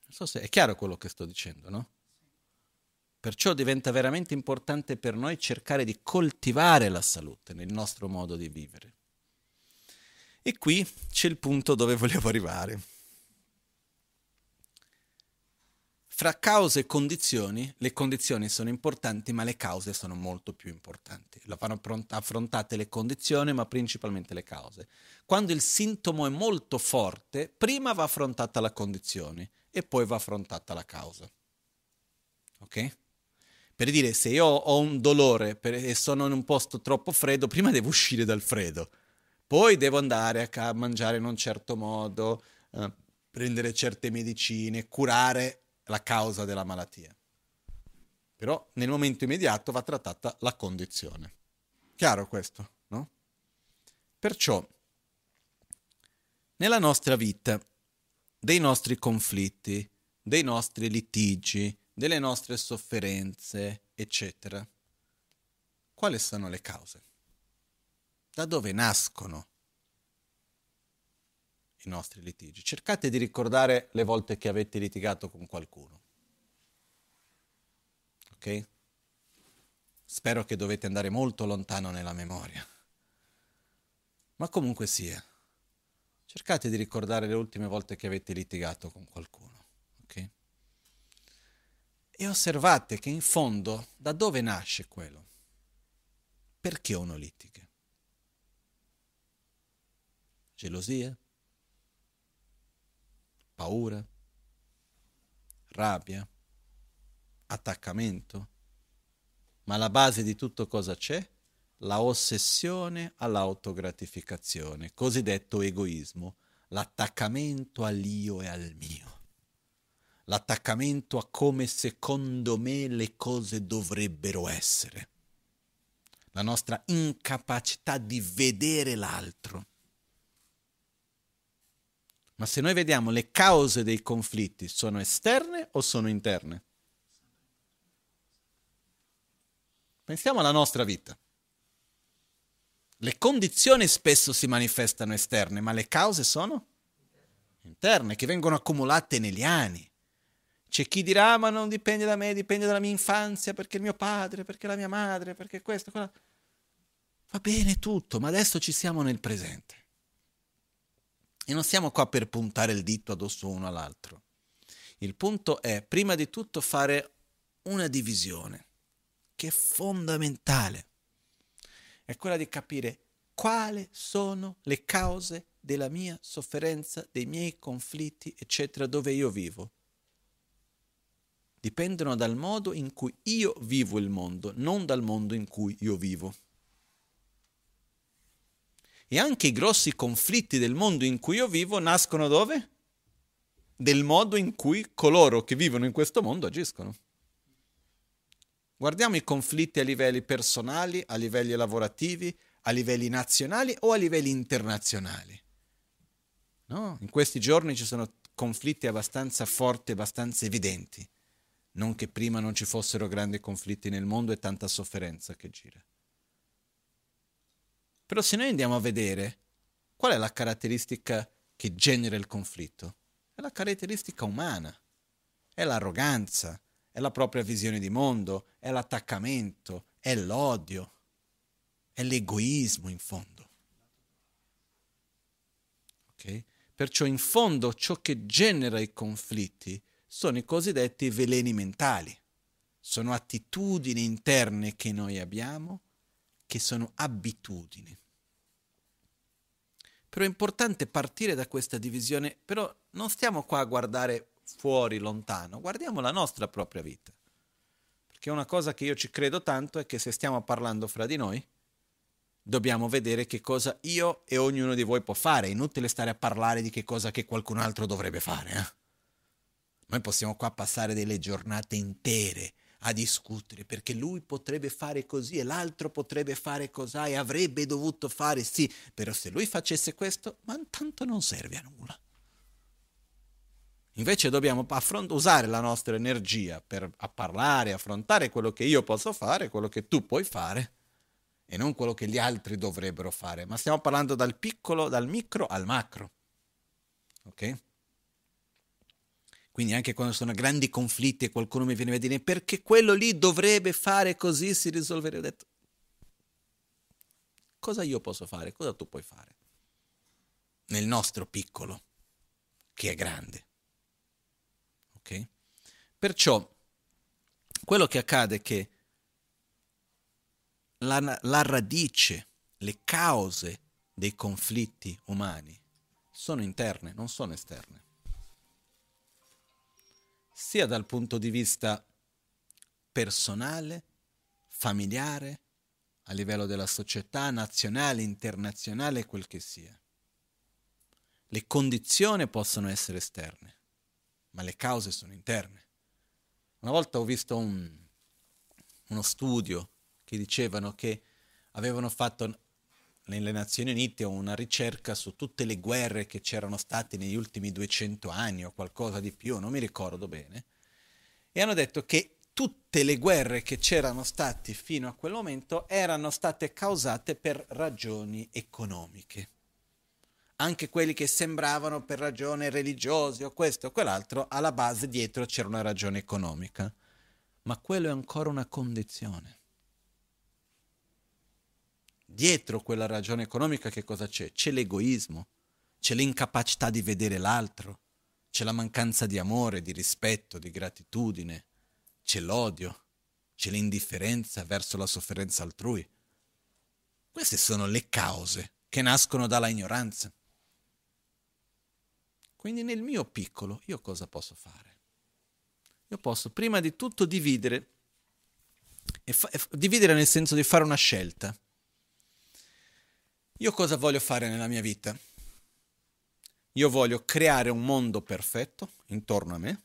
Non so se è chiaro quello che sto dicendo, no? Perciò diventa veramente importante per noi cercare di coltivare la salute nel nostro modo di vivere. E qui c'è il punto dove volevo arrivare. Fra cause e condizioni, le condizioni sono importanti, ma le cause sono molto più importanti. Vanno affrontate le condizioni, ma principalmente le cause. Quando il sintomo è molto forte, prima va affrontata la condizione e poi va affrontata la causa. Ok? Per dire, se io ho un dolore e sono in un posto troppo freddo, prima devo uscire dal freddo, poi devo andare a, mangiare in un certo modo, uh, prendere certe medicine, curare la causa della malattia. Però nel momento immediato va trattata la condizione. Chiaro questo, no? Perciò, nella nostra vita, dei nostri conflitti, dei nostri litigi, delle nostre sofferenze, eccetera, quali sono le cause? Da dove nascono i nostri litigi? Cercate di ricordare le volte che avete litigato con qualcuno ok? Spero che dovete andare molto lontano nella memoria. Ma comunque sia, cercate di ricordare le ultime volte che avete litigato con qualcuno, ok? E osservate che in fondo da dove nasce quello? Perché uno litiga? Gelosia? Paura? Rabbia? attaccamento. Ma alla base di tutto cosa c'è? La ossessione all'autogratificazione, cosiddetto egoismo, l'attaccamento all'io e al mio, l'attaccamento a come secondo me le cose dovrebbero essere, la nostra incapacità di vedere l'altro. Ma se noi vediamo le cause dei conflitti, sono esterne o sono interne? Pensiamo alla nostra vita. Le condizioni spesso si manifestano esterne, ma le cause sono interne, che vengono accumulate negli anni. C'è chi dirà, ma non dipende da me, dipende dalla mia infanzia, perché il mio padre, perché la mia madre, perché questo, quello. Va bene tutto, ma adesso ci siamo nel presente. E non siamo qua per puntare il dito addosso uno all'altro. Il punto è, prima di tutto, fare una divisione che è fondamentale, è quella di capire quali sono le cause della mia sofferenza, dei miei conflitti, eccetera, dove io vivo. Dipendono dal modo in cui io vivo il mondo, non dal mondo in cui io vivo. E anche i grossi conflitti del mondo in cui io vivo nascono dove? Del modo in cui coloro che vivono in questo mondo agiscono. Guardiamo i conflitti a livelli personali, a livelli lavorativi, a livelli nazionali o a livelli internazionali. No? In questi giorni ci sono conflitti abbastanza forti, abbastanza evidenti. Non che prima non ci fossero grandi conflitti nel mondo e tanta sofferenza che gira. Però se noi andiamo a vedere qual è la caratteristica che genera il conflitto, è la caratteristica umana, è l'arroganza, è la propria visione di mondo, è l'attaccamento, è l'odio, è l'egoismo in fondo. Okay? Perciò in fondo ciò che genera i conflitti sono i cosiddetti veleni mentali, sono attitudini interne che noi abbiamo, che sono abitudini. Però è importante partire da questa divisione, però non stiamo qua a guardare fuori, lontano, guardiamo la nostra propria vita. Perché una cosa che io ci credo tanto è che se stiamo parlando fra di noi, dobbiamo vedere che cosa io e ognuno di voi può fare. È inutile stare a parlare di che cosa che qualcun altro dovrebbe fare. Eh? Noi possiamo qua passare delle giornate intere a discutere perché lui potrebbe fare così e l'altro potrebbe fare così e avrebbe dovuto fare sì, però se lui facesse questo, ma tanto non serve a nulla. Invece dobbiamo affront- usare la nostra energia per parlare, affrontare quello che io posso fare, quello che tu puoi fare e non quello che gli altri dovrebbero fare. Ma stiamo parlando dal piccolo, dal micro al macro. Ok? Quindi anche quando sono grandi conflitti e qualcuno mi viene a dire perché quello lì dovrebbe fare così si risolverebbe. Ho detto, cosa io posso fare? Cosa tu puoi fare? Nel nostro piccolo, che è grande. Okay? Perciò quello che accade è che la, la radice, le cause dei conflitti umani sono interne, non sono esterne. Sia dal punto di vista personale, familiare, a livello della società, nazionale, internazionale, quel che sia. Le condizioni possono essere esterne, ma le cause sono interne. Una volta ho visto un, uno studio che dicevano che avevano fatto nelle Nazioni Unite una ricerca su tutte le guerre che c'erano state negli ultimi 200 anni o qualcosa di più, non mi ricordo bene, e hanno detto che tutte le guerre che c'erano state fino a quel momento erano state causate per ragioni economiche. Anche quelli che sembravano per ragioni religiose o questo o quell'altro, alla base dietro c'era una ragione economica. Ma quello è ancora una condizione dietro quella ragione economica che cosa c'è? C'è l'egoismo, c'è l'incapacità di vedere l'altro, c'è la mancanza di amore, di rispetto, di gratitudine, c'è l'odio, c'è l'indifferenza verso la sofferenza altrui. Queste sono le cause che nascono dalla ignoranza. Quindi nel mio piccolo io cosa posso fare? Io posso prima di tutto dividere, e fa- dividere nel senso di fare una scelta. Io cosa voglio fare nella mia vita? Io voglio creare un mondo perfetto intorno a me,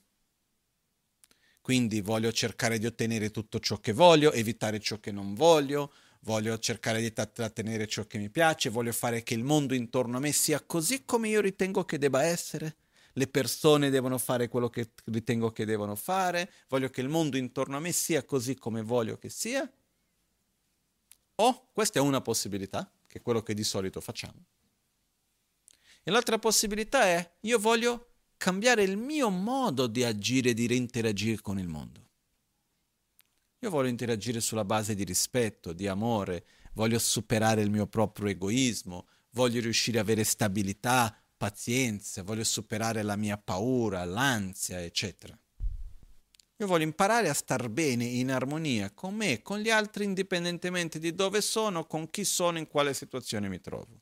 quindi voglio cercare di ottenere tutto ciò che voglio, evitare ciò che non voglio, voglio cercare di trattenere ciò che mi piace, voglio fare che il mondo intorno a me sia così come io ritengo che debba essere, le persone devono fare quello che ritengo che devono fare, voglio che il mondo intorno a me sia così come voglio che sia. O questa è una possibilità che è quello che di solito facciamo. E l'altra possibilità è io voglio cambiare il mio modo di agire di interagire con il mondo. Io voglio interagire sulla base di rispetto, di amore, voglio superare il mio proprio egoismo, voglio riuscire ad avere stabilità, pazienza, voglio superare la mia paura, l'ansia, eccetera. Io voglio imparare a star bene, in armonia con me con gli altri, indipendentemente di dove sono, con chi sono, in quale situazione mi trovo.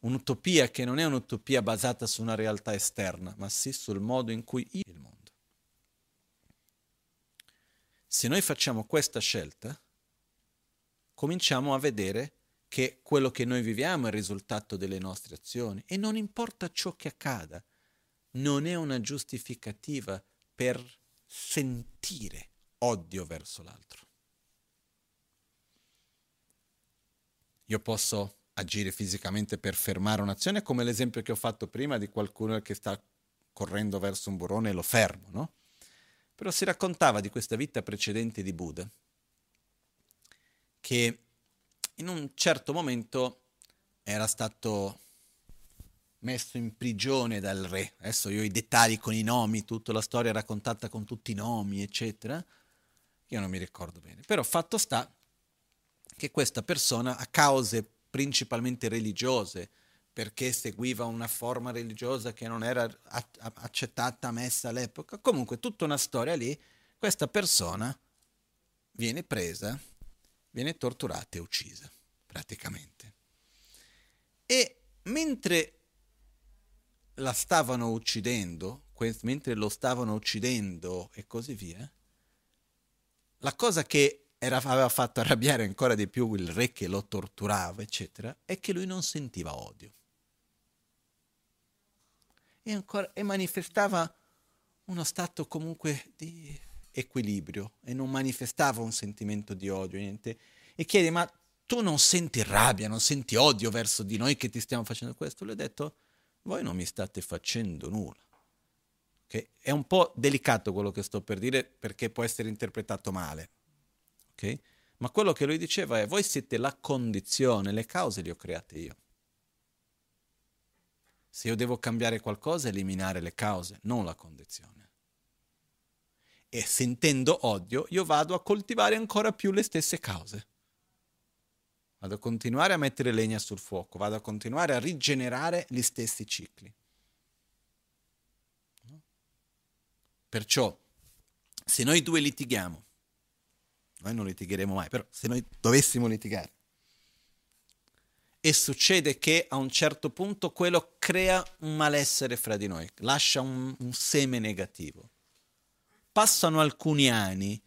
Un'utopia che non è un'utopia basata su una realtà esterna, ma sì sul modo in cui io il mondo. Se noi facciamo questa scelta, cominciamo a vedere che quello che noi viviamo è il risultato delle nostre azioni e non importa ciò che accada, non è una giustificativa per sentire odio verso l'altro. Io posso agire fisicamente per fermare un'azione, come l'esempio che ho fatto prima di qualcuno che sta correndo verso un burrone e lo fermo, no? Però si raccontava di questa vita precedente di Buddha, che in un certo momento era stato messo in prigione dal re. Adesso io ho i dettagli con i nomi, tutta la storia raccontata con tutti i nomi, eccetera. Io non mi ricordo bene. Però fatto sta che questa persona, a cause principalmente religiose, perché seguiva una forma religiosa che non era accettata, messa all'epoca, comunque tutta una storia lì, questa persona viene presa, viene torturata e uccisa, praticamente. E mentre la stavano uccidendo, mentre lo stavano uccidendo e così via, la cosa che era, aveva fatto arrabbiare ancora di più il re che lo torturava, eccetera, è che lui non sentiva odio. E, ancora, e manifestava uno stato comunque di equilibrio e non manifestava un sentimento di odio, niente. E chiede, ma tu non senti rabbia, non senti odio verso di noi che ti stiamo facendo questo? Lui ha detto, voi non mi state facendo nulla. Okay? È un po' delicato quello che sto per dire perché può essere interpretato male. Okay? Ma quello che lui diceva è, voi siete la condizione, le cause le ho create io. Se io devo cambiare qualcosa, eliminare le cause, non la condizione. E sentendo odio, io vado a coltivare ancora più le stesse cause. Vado a continuare a mettere legna sul fuoco, vado a continuare a rigenerare gli stessi cicli. Perciò, se noi due litighiamo, noi non litigheremo mai, però se noi dovessimo litigare, e succede che a un certo punto quello crea un malessere fra di noi, lascia un, un seme negativo. Passano alcuni anni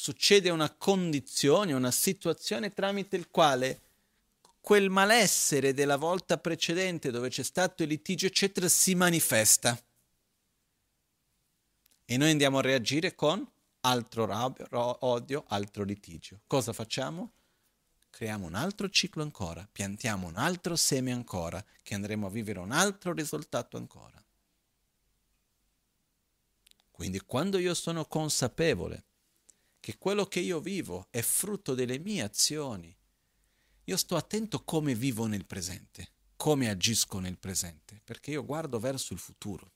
succede una condizione, una situazione tramite il quale quel malessere della volta precedente dove c'è stato il litigio, eccetera, si manifesta. E noi andiamo a reagire con altro odio, altro litigio. Cosa facciamo? Creiamo un altro ciclo ancora, piantiamo un altro seme ancora, che andremo a vivere un altro risultato ancora. Quindi quando io sono consapevole che quello che io vivo è frutto delle mie azioni. Io sto attento come vivo nel presente, come agisco nel presente, perché io guardo verso il futuro.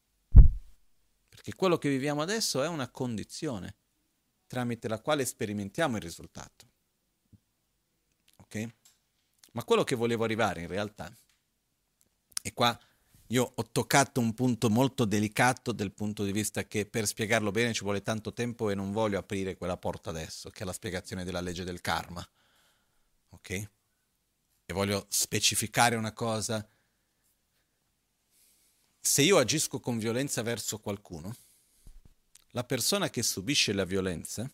Perché quello che viviamo adesso è una condizione tramite la quale sperimentiamo il risultato. Ok? Ma quello che volevo arrivare in realtà, e qua io ho toccato un punto molto delicato dal punto di vista che per spiegarlo bene ci vuole tanto tempo e non voglio aprire quella porta adesso, che è la spiegazione della legge del karma. Ok? E voglio specificare una cosa. Se io agisco con violenza verso qualcuno, la persona che subisce la violenza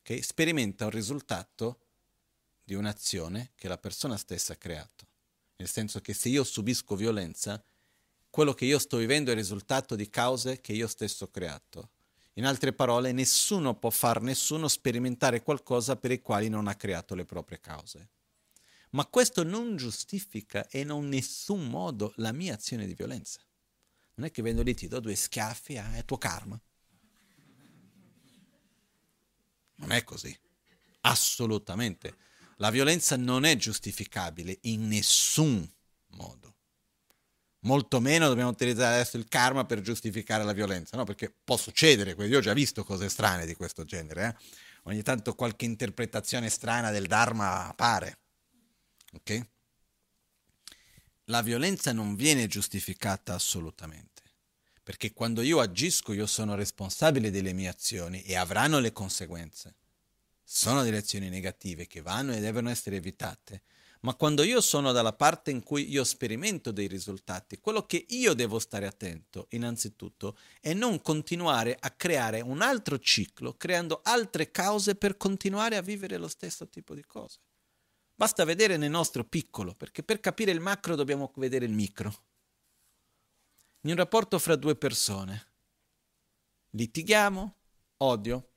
okay, sperimenta un risultato di un'azione che la persona stessa ha creato. Nel senso che se io subisco violenza, quello che io sto vivendo è il risultato di cause che io stesso ho creato. In altre parole, nessuno può far nessuno sperimentare qualcosa per i quali non ha creato le proprie cause. Ma questo non giustifica e in nessun modo la mia azione di violenza. Non è che vendo lì, ti do due schiaffi, ah, è tuo karma. Non è così. Assolutamente. La violenza non è giustificabile in nessun modo molto meno dobbiamo utilizzare adesso il karma per giustificare la violenza, no? Perché può succedere, io ho già visto cose strane di questo genere, eh? ogni tanto qualche interpretazione strana del Dharma appare, ok? La violenza non viene giustificata assolutamente, perché quando io agisco io sono responsabile delle mie azioni e avranno le conseguenze. Sono delle azioni negative che vanno e devono essere evitate, ma quando io sono dalla parte in cui io sperimento dei risultati, quello che io devo stare attento, innanzitutto, è non continuare a creare un altro ciclo, creando altre cause per continuare a vivere lo stesso tipo di cose. Basta vedere nel nostro piccolo, perché per capire il macro dobbiamo vedere il micro. In un rapporto fra due persone, litighiamo, odio,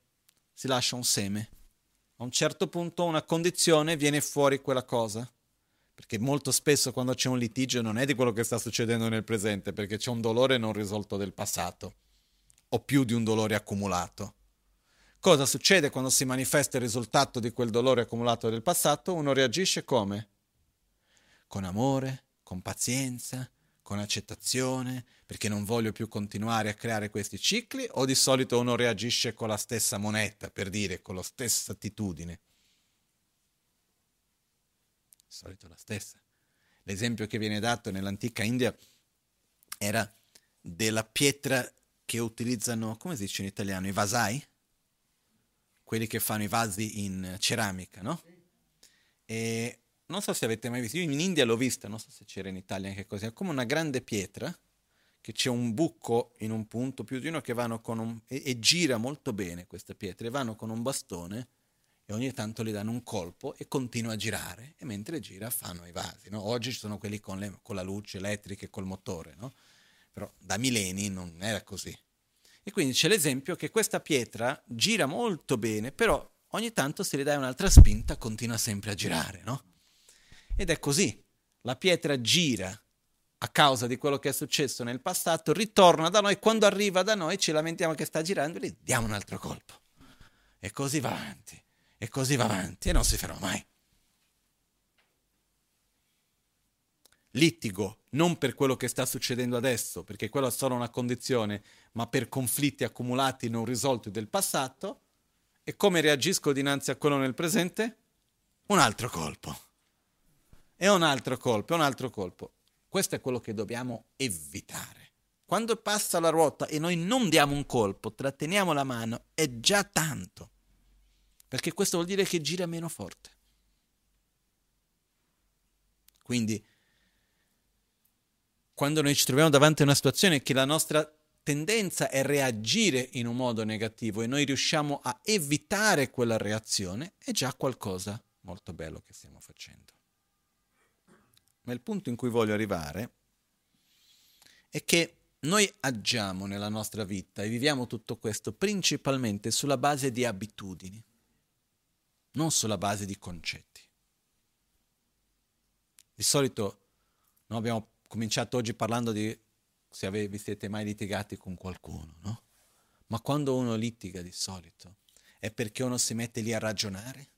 si lascia un seme. A un certo punto una condizione viene fuori quella cosa perché molto spesso quando c'è un litigio non è di quello che sta succedendo nel presente, perché c'è un dolore non risolto del passato, o più di un dolore accumulato. Cosa succede quando si manifesta il risultato di quel dolore accumulato del passato? Uno reagisce come? Con amore, con pazienza, con accettazione, perché non voglio più continuare a creare questi cicli, o di solito uno reagisce con la stessa moneta, per dire, con la stessa attitudine solito la stessa. L'esempio che viene dato nell'antica India era della pietra che utilizzano, come si dice in italiano, i vasai? Quelli che fanno i vasi in ceramica, no? E non so se avete mai visto, io in India l'ho vista, non so se c'era in Italia anche così, è come una grande pietra che c'è un buco in un punto, più di uno che vanno con un... e, e gira molto bene questa pietra, e vanno con un bastone e ogni tanto gli danno un colpo e continua a girare e mentre gira fanno i vasi. No? Oggi ci sono quelli con, le, con, la luce elettrica e col motore, no? però da millenni non era così. E quindi c'è l'esempio che questa pietra gira molto bene, però ogni tanto se le dai un'altra spinta continua sempre a girare. No? Ed è così, la pietra gira a causa di quello che è successo nel passato, ritorna da noi, quando arriva da noi ci lamentiamo che sta girando e gli diamo un altro colpo. E così va avanti e così va avanti e non si ferma mai. Litigo non per quello che sta succedendo adesso, perché quella è solo una condizione, ma per conflitti accumulati non risolti del passato. E come reagisco dinanzi a quello nel presente? Un altro colpo. E un altro colpo, un altro colpo. Questo è quello che dobbiamo evitare. Quando passa la ruota e noi non diamo un colpo, tratteniamo la mano, è già tanto perché questo vuol dire che gira meno forte. Quindi, quando noi ci troviamo davanti a una situazione che la nostra tendenza è reagire in un modo negativo e noi riusciamo a evitare quella reazione, è già qualcosa molto bello che stiamo facendo. Ma il punto in cui voglio arrivare è che noi agiamo nella nostra vita e viviamo tutto questo principalmente sulla base di abitudini, non sulla base di concetti. Di solito no, abbiamo cominciato oggi parlando di se ave, vi siete mai litigati con qualcuno, no? Ma quando uno litiga di solito è perché uno si mette lì a ragionare?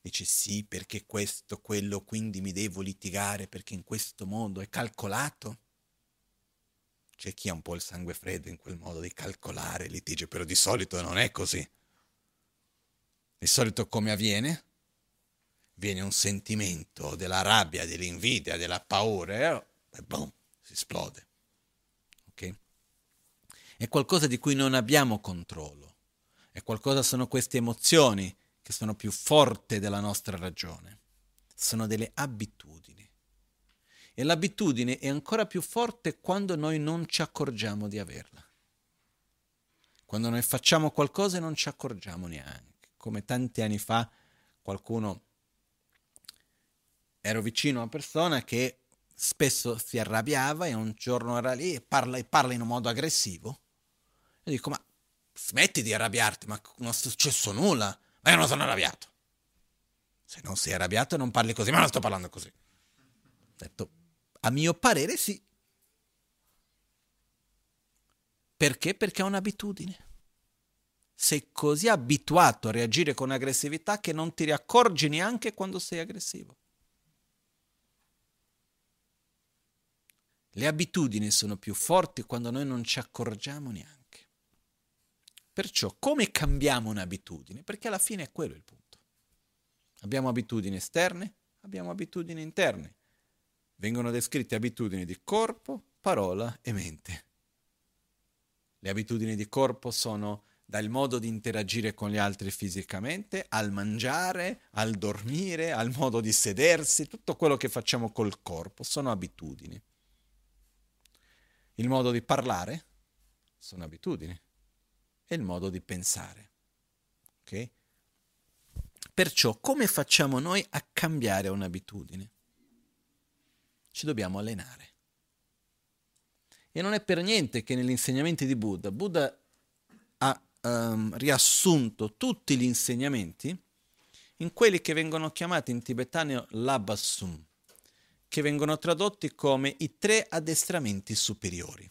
Dice sì, perché questo, quello, quindi mi devo litigare perché in questo modo è calcolato? C'è chi ha un po' il sangue freddo in quel modo di calcolare il litigio, però di solito non è così. Di solito come avviene? Viene un sentimento della rabbia, dell'invidia, della paura e boom, si esplode. Ok? È qualcosa di cui non abbiamo controllo. È qualcosa, sono queste emozioni che sono più forti della nostra ragione. Sono delle abitudini. E l'abitudine è ancora più forte quando noi non ci accorgiamo di averla. Quando noi facciamo qualcosa e non ci accorgiamo neanche. Come tanti anni fa qualcuno ero vicino a una persona che spesso si arrabbiava e un giorno era lì e parla, parla in un modo aggressivo. E dico, ma smetti di arrabbiarti, ma non è successo nulla, ma io non sono arrabbiato. Se non sei arrabbiato non parli così, ma non sto parlando così. Ho detto, a mio parere sì. Perché? Perché è un'abitudine. Sei così abituato a reagire con aggressività che non ti accorgi neanche quando sei aggressivo. Le abitudini sono più forti quando noi non ci accorgiamo neanche. Perciò come cambiamo un'abitudine? Perché alla fine è quello il punto. Abbiamo abitudini esterne, abbiamo abitudini interne. Vengono descritte abitudini di corpo, parola e mente. Le abitudini di corpo sono dal modo di interagire con gli altri fisicamente, al mangiare, al dormire, al modo di sedersi, tutto quello che facciamo col corpo sono abitudini il modo di parlare sono abitudini e il modo di pensare. Ok? Perciò come facciamo noi a cambiare un'abitudine? Ci dobbiamo allenare. E non è per niente che negli insegnamenti di Buddha, Buddha ha um, riassunto tutti gli insegnamenti in quelli che vengono chiamati in tibetano Labassum, che vengono tradotti come i tre addestramenti superiori.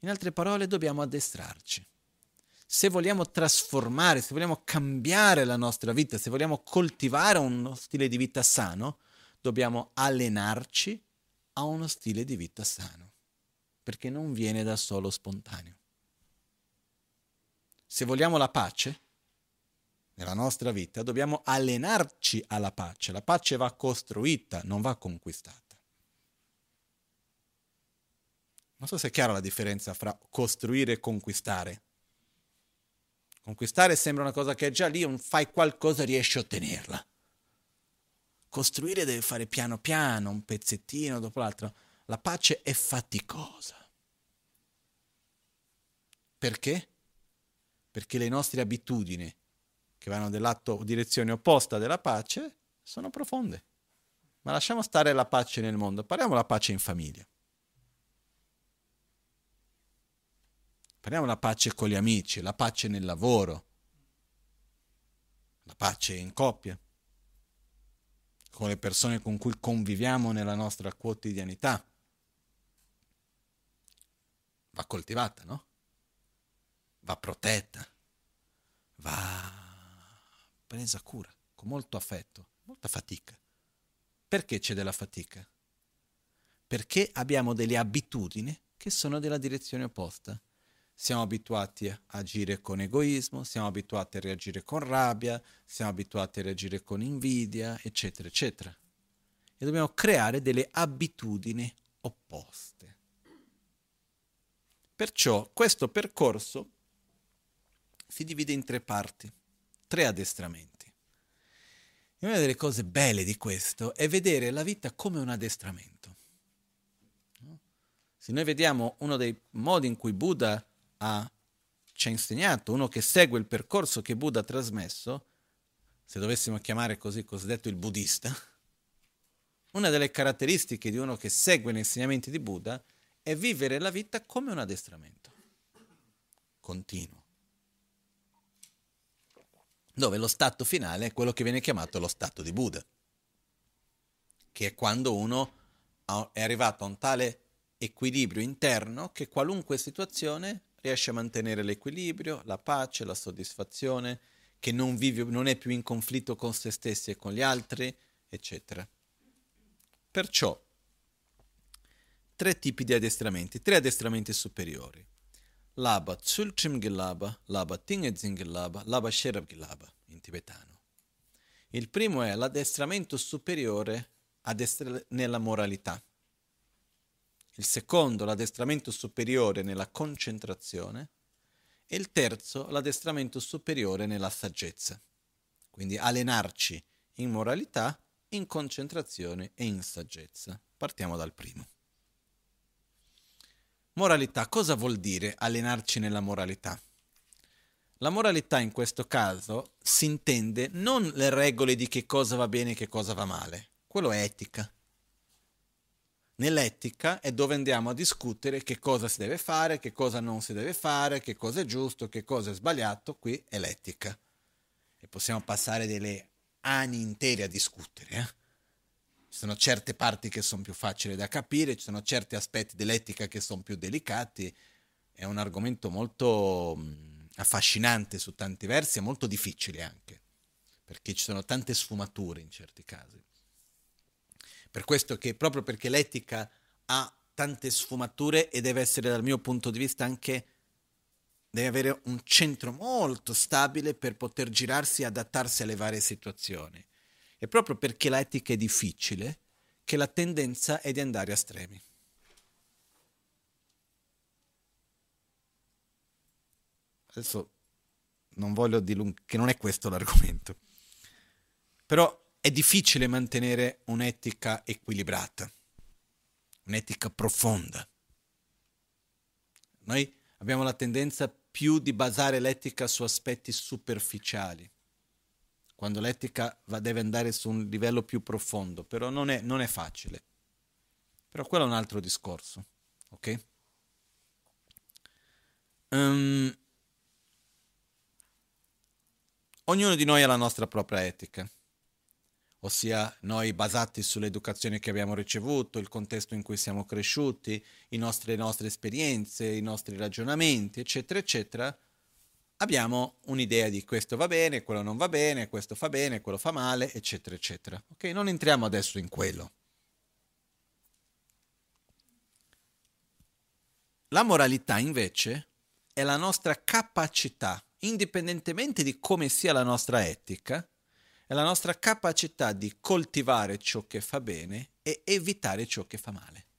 In altre parole, dobbiamo addestrarci. Se vogliamo trasformare, se vogliamo cambiare la nostra vita, se vogliamo coltivare uno stile di vita sano, dobbiamo allenarci a uno stile di vita sano, perché non viene da solo spontaneo. Se vogliamo la pace, nella nostra vita dobbiamo allenarci alla pace. La pace va costruita, non va conquistata. Non so se è chiara la differenza fra costruire e conquistare. Conquistare sembra una cosa che è già lì, un fai qualcosa e riesci a ottenerla. Costruire deve fare piano piano, un pezzettino dopo l'altro. La pace è faticosa. Perché? Perché le nostre abitudini che vanno nell'atto direzione opposta della pace, sono profonde. Ma lasciamo stare la pace nel mondo, parliamo della pace in famiglia. Parliamo della pace con gli amici, la pace nel lavoro, la pace in coppia, con le persone con cui conviviamo nella nostra quotidianità. Va coltivata, no? Va protetta, va presa cura, con molto affetto, molta fatica. Perché c'è della fatica? Perché abbiamo delle abitudini che sono della direzione opposta. Siamo abituati a agire con egoismo, siamo abituati a reagire con rabbia, siamo abituati a reagire con invidia, eccetera, eccetera. E dobbiamo creare delle abitudini opposte. Perciò questo percorso si divide in tre parti tre addestramenti. E una delle cose belle di questo è vedere la vita come un addestramento. Se noi vediamo uno dei modi in cui Buddha ha, ci ha insegnato, uno che segue il percorso che Buddha ha trasmesso, se dovessimo chiamare così cosiddetto il buddista, una delle caratteristiche di uno che segue gli insegnamenti di Buddha è vivere la vita come un addestramento continuo, dove lo stato finale è quello che viene chiamato lo stato di Buddha, che è quando uno è arrivato a un tale equilibrio interno che qualunque situazione riesce a mantenere l'equilibrio, la pace, la soddisfazione, che non, vive, non è più in conflitto con se stessi e con gli altri, eccetera. Perciò, tre tipi di addestramenti, tre addestramenti superiori. Laba Tsulchim Gilaba, Laba Tingezin Gilaba, Laba Sherab Gilaba, in tibetano. Il primo è l'addestramento superiore addestra- nella moralità. Il secondo, l'addestramento superiore nella concentrazione e il terzo l'addestramento superiore nella saggezza. Quindi allenarci in moralità, in concentrazione e in saggezza. Partiamo dal primo. Moralità, cosa vuol dire allenarci nella moralità? La moralità in questo caso si intende non le regole di che cosa va bene e che cosa va male, quello è etica. Nell'etica è dove andiamo a discutere che cosa si deve fare, che cosa non si deve fare, che cosa è giusto, che cosa è sbagliato. Qui è l'etica. E possiamo passare delle anni intere a discutere. Eh? Ci sono certe parti che sono più facili da capire, ci sono certi aspetti dell'etica che sono più delicati. È un argomento molto mh, affascinante su tanti versi e molto difficile anche, perché ci sono tante sfumature in certi casi. Per questo che proprio perché l'etica ha tante sfumature e deve essere dal mio punto di vista anche deve avere un centro molto stabile per poter girarsi e adattarsi alle varie situazioni. E proprio perché l'etica è difficile che la tendenza è di andare a estremi. Adesso non voglio dilungare, che non è questo l'argomento. Però è difficile mantenere un'etica equilibrata, un'etica profonda. Noi abbiamo la tendenza più di basare l'etica su aspetti superficiali, quando l'etica va, deve andare su un livello più profondo, però non è, non è facile. Però quello è un altro discorso, ok? Um, ognuno di noi ha la nostra propria etica ossia noi basati sull'educazione che abbiamo ricevuto, il contesto in cui siamo cresciuti, nostri, le nostre esperienze, i nostri ragionamenti, eccetera, eccetera, abbiamo un'idea di questo va bene, quello non va bene, questo fa bene, quello fa male, eccetera, eccetera. Ok, non entriamo adesso in quello. La moralità invece è la nostra capacità, indipendentemente di come sia la nostra etica, è la nostra capacità di coltivare ciò che fa bene e evitare ciò che fa male.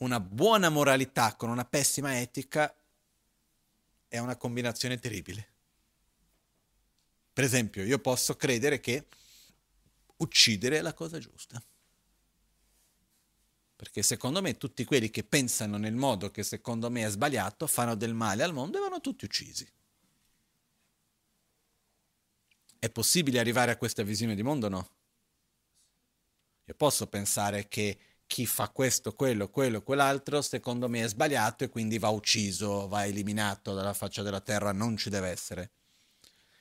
Una buona moralità con una pessima etica è una combinazione terribile. Per esempio, io posso credere che uccidere è la cosa giusta. Perché secondo me tutti quelli che pensano nel modo che secondo me è sbagliato fanno del male al mondo e vanno tutti uccisi. È possibile arrivare a questa visione di mondo o no? Io posso pensare che chi fa questo, quello, quello, quell'altro, secondo me è sbagliato e quindi va ucciso, va eliminato dalla faccia della terra, non ci deve essere.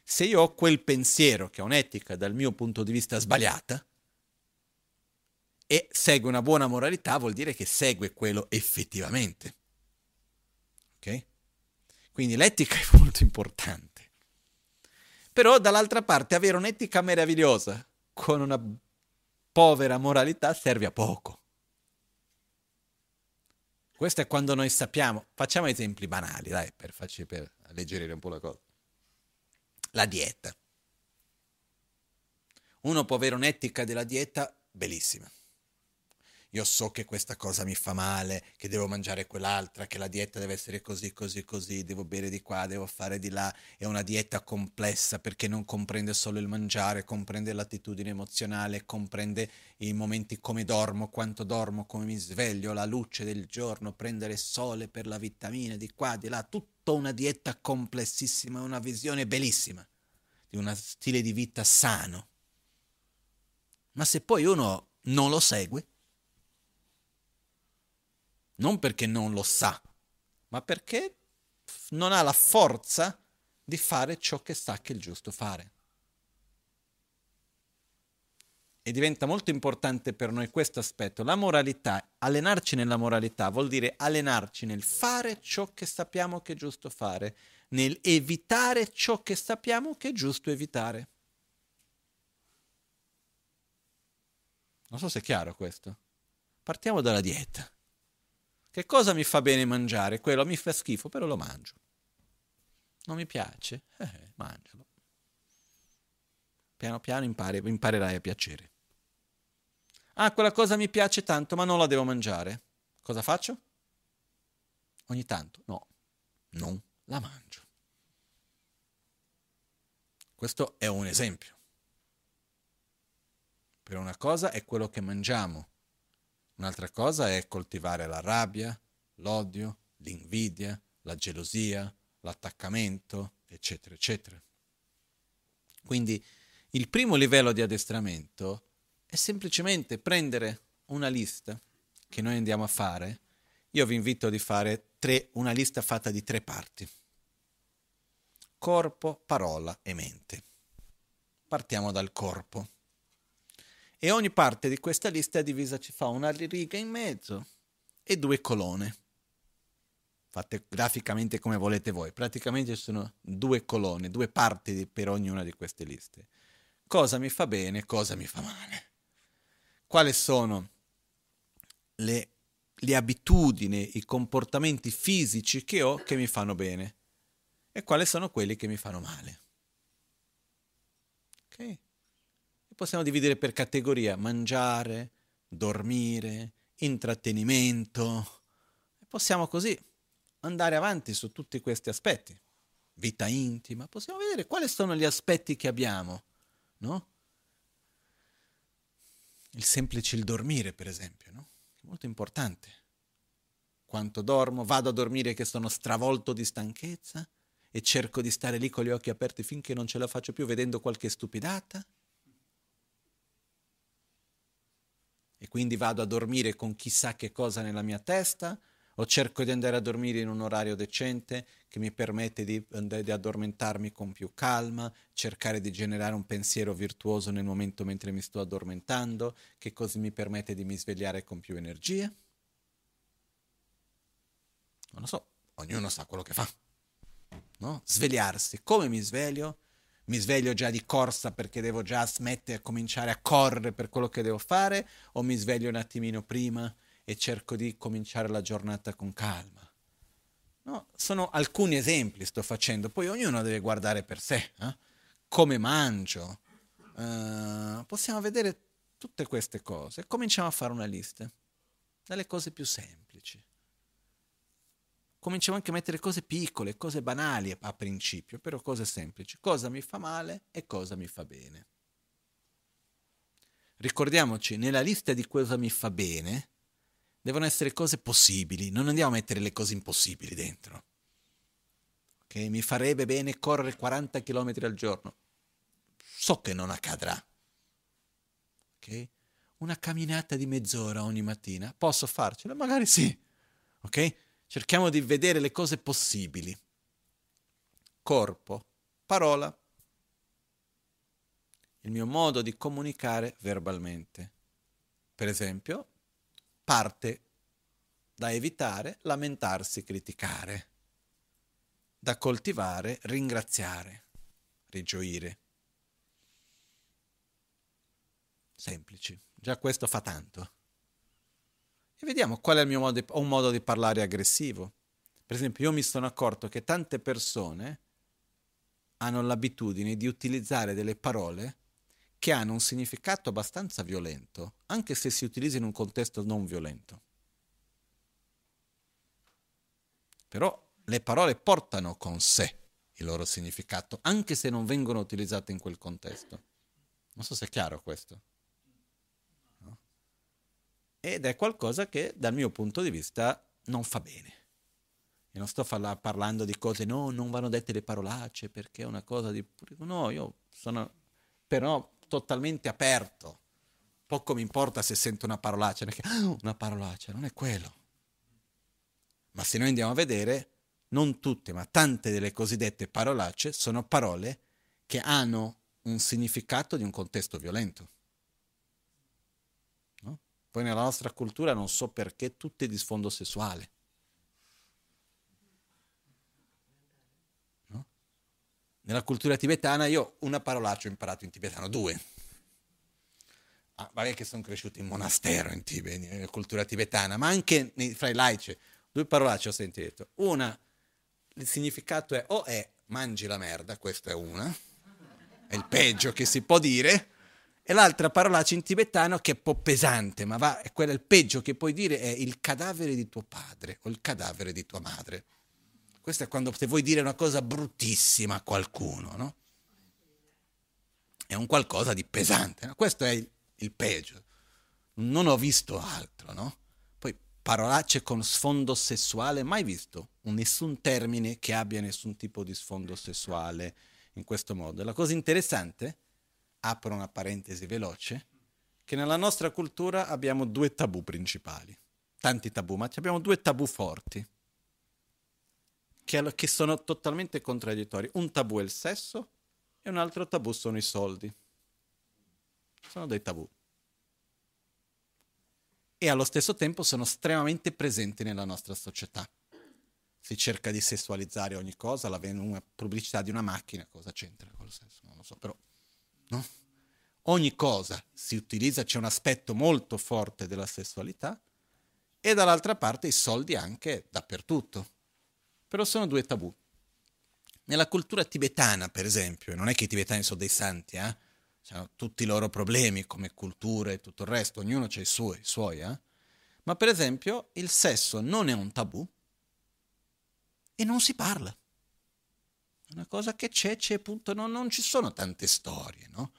Se io ho quel pensiero che è un'etica dal mio punto di vista sbagliata e segue una buona moralità, vuol dire che segue quello effettivamente. Ok? Quindi l'etica è molto importante. Però dall'altra parte avere un'etica meravigliosa con una povera moralità serve a poco. Questo è quando noi sappiamo, facciamo esempi banali, dai, per, farci, per alleggerire un po' la cosa. La dieta. Uno può avere un'etica della dieta bellissima. Io so che questa cosa mi fa male, che devo mangiare quell'altra, che la dieta deve essere così, così, così, devo bere di qua, devo fare di là, è una dieta complessa perché non comprende solo il mangiare, comprende l'attitudine emozionale, comprende i momenti come dormo, quanto dormo, come mi sveglio, la luce del giorno, prendere sole per la vitamina di qua, di là, tutta una dieta complessissima, una visione bellissima di uno stile di vita sano. Ma se poi uno non lo segue, non perché non lo sa, ma perché non ha la forza di fare ciò che sa che è il giusto fare. E diventa molto importante per noi questo aspetto. La moralità, allenarci nella moralità vuol dire allenarci nel fare ciò che sappiamo che è giusto fare, nel evitare ciò che sappiamo che è giusto evitare. Non so se è chiaro questo. Partiamo dalla dieta. Che cosa mi fa bene mangiare? Quello mi fa schifo, però lo mangio. Non mi piace? Eh, mangialo. Piano piano impari, imparerai a piacere. Ah, quella cosa mi piace tanto, ma non la devo mangiare. Cosa faccio? Ogni tanto? No, non la mangio. Questo è un esempio. Per una cosa è quello che mangiamo, un'altra cosa è coltivare la rabbia, l'odio, l'invidia, la gelosia, l'attaccamento, eccetera, eccetera. Quindi il primo livello di addestramento è semplicemente prendere una lista che noi andiamo a fare. Io vi invito a fare tre, una lista fatta di tre parti. Corpo, parola e mente. Partiamo dal corpo e ogni parte di questa lista è divisa, ci fa una riga in mezzo e due colonne. Fate graficamente come volete voi, praticamente ci sono due colonne, due parti per ognuna di queste liste. Cosa mi fa bene, cosa mi fa male. Quali sono le, le abitudini, i comportamenti fisici che ho che mi fanno bene e quali sono quelli che mi fanno male. Ok? Possiamo dividere per categoria mangiare, dormire, intrattenimento. Possiamo così andare avanti su tutti questi aspetti. Vita intima, possiamo vedere quali sono gli aspetti che abbiamo, no? Il semplice il dormire, per esempio, no? È molto importante. Quanto dormo, vado a dormire che sono stravolto di stanchezza e cerco di stare lì con gli occhi aperti finché non ce la faccio più vedendo qualche stupidata e quindi vado a dormire con chissà che cosa nella mia testa o cerco di andare a dormire in un orario decente che mi permette di, di, addormentarmi con più calma, cercare di generare un pensiero virtuoso nel momento mentre mi sto addormentando, che così mi permette di mi svegliare con più energia? Non lo so, ognuno sa quello che fa. No? Svegliarsi. Come mi sveglio? Mi sveglio già di corsa perché devo già smettere, cominciare a correre per quello che devo fare, o mi sveglio un attimino prima e cerco di cominciare la giornata con calma. No, sono alcuni esempi sto facendo, poi ognuno deve guardare per sé, eh? come mangio. Uh, possiamo vedere tutte queste cose. Cominciamo a fare una lista delle cose più semplici cominciamo anche a mettere cose piccole, cose banali a principio, però cose semplici. Cosa mi fa male e cosa mi fa bene. Ricordiamoci, nella lista di cosa mi fa bene devono essere cose possibili, non andiamo a mettere le cose impossibili dentro. Okay? Mi farebbe bene correre 40 km al giorno. So che non accadrà. Okay? Una camminata di mezz'ora ogni mattina, posso farcela? Magari sì. Ok? Cerchiamo di vedere le cose possibili. Corpo, parola, il mio modo di comunicare verbalmente. Per esempio, parte da evitare lamentarsi, criticare, da coltivare, ringraziare, rigioire. Semplici, già questo fa tanto e vediamo qual è il mio modo un modo di parlare aggressivo. Per esempio, io mi sono accorto che tante persone hanno l'abitudine di utilizzare delle parole che hanno un significato abbastanza violento, anche se si utilizza in un contesto non violento. Però le parole portano con sé il loro significato, anche se non vengono utilizzate in quel contesto. Non so se è chiaro questo. Ed è qualcosa che dal mio punto di vista non fa bene. E non sto farla, parlando di cose, no, non vanno dette le parolacce perché è una cosa di... No, io sono però totalmente aperto. Poco mi importa se sento una parolaccia, perché ah, una parolaccia non è quello. Ma se noi andiamo a vedere, non tutte, ma tante delle cosiddette parolacce sono parole che hanno un significato di un contesto violento. Poi nella nostra cultura non so perché tutte di sfondo sessuale. No? Nella cultura tibetana io una parolaccia ho imparato in tibetano, due. Ah, vabbè che sono cresciuto in monastero in Tibet, nella cultura tibetana, ma anche nei, fra i laici, due parolacce ho sentito. Una il significato è o è mangi la merda, questa è una, è il peggio che si può dire, e l'altra parolaccia in tibetano che è un po' pesante, ma va, è quella il peggio che puoi dire è il cadavere di tuo padre o il cadavere di tua madre. Questo è quando se vuoi dire una cosa bruttissima a qualcuno, no? È un qualcosa di pesante, no? questo è il, il peggio. Non ho visto altro, no? parolacce con sfondo sessuale, mai visto un, nessun termine che abbia nessun tipo di sfondo sessuale in questo modo. La cosa interessante, apro una parentesi veloce, che nella nostra cultura abbiamo due tabù principali, tanti tabù, ma abbiamo due tabù forti, che, sono totalmente contraddittori. Un tabù è il sesso e un altro tabù sono i soldi. Sono dei tabù e allo stesso tempo sono estremamente presenti nella nostra società. Si cerca di sessualizzare ogni cosa, la una pubblicità di una macchina, cosa c'entra con il sesso? Non lo so, però no? ogni cosa si utilizza, c'è un aspetto molto forte della sessualità e dall'altra parte i soldi anche dappertutto. Però sono due tabù. Nella cultura tibetana, per esempio, non è che i tibetani sono dei santi, eh? hanno tutti i loro problemi come cultura e tutto il resto, ognuno ha i suoi, i suoi eh? ma per esempio il sesso non è un tabù e non si parla. Una cosa che c'è, c'è appunto, non, non ci sono tante storie, no?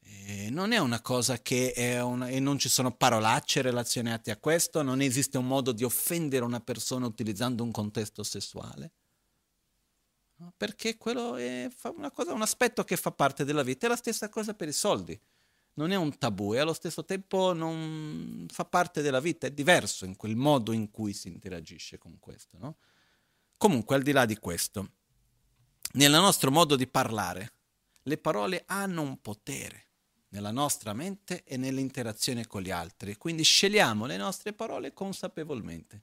E non è una cosa che è una, e non ci sono parolacce relazionate a questo, non esiste un modo di offendere una persona utilizzando un contesto sessuale perché quello è cosa, un aspetto che fa parte della vita. È la stessa cosa per i soldi. Non è un tabù e allo stesso tempo non fa parte della vita, è diverso in quel modo in cui si interagisce con questo. No? Comunque, al di là di questo, nel nostro modo di parlare, le parole hanno un potere nella nostra mente e nell'interazione con gli altri, quindi scegliamo le nostre parole consapevolmente.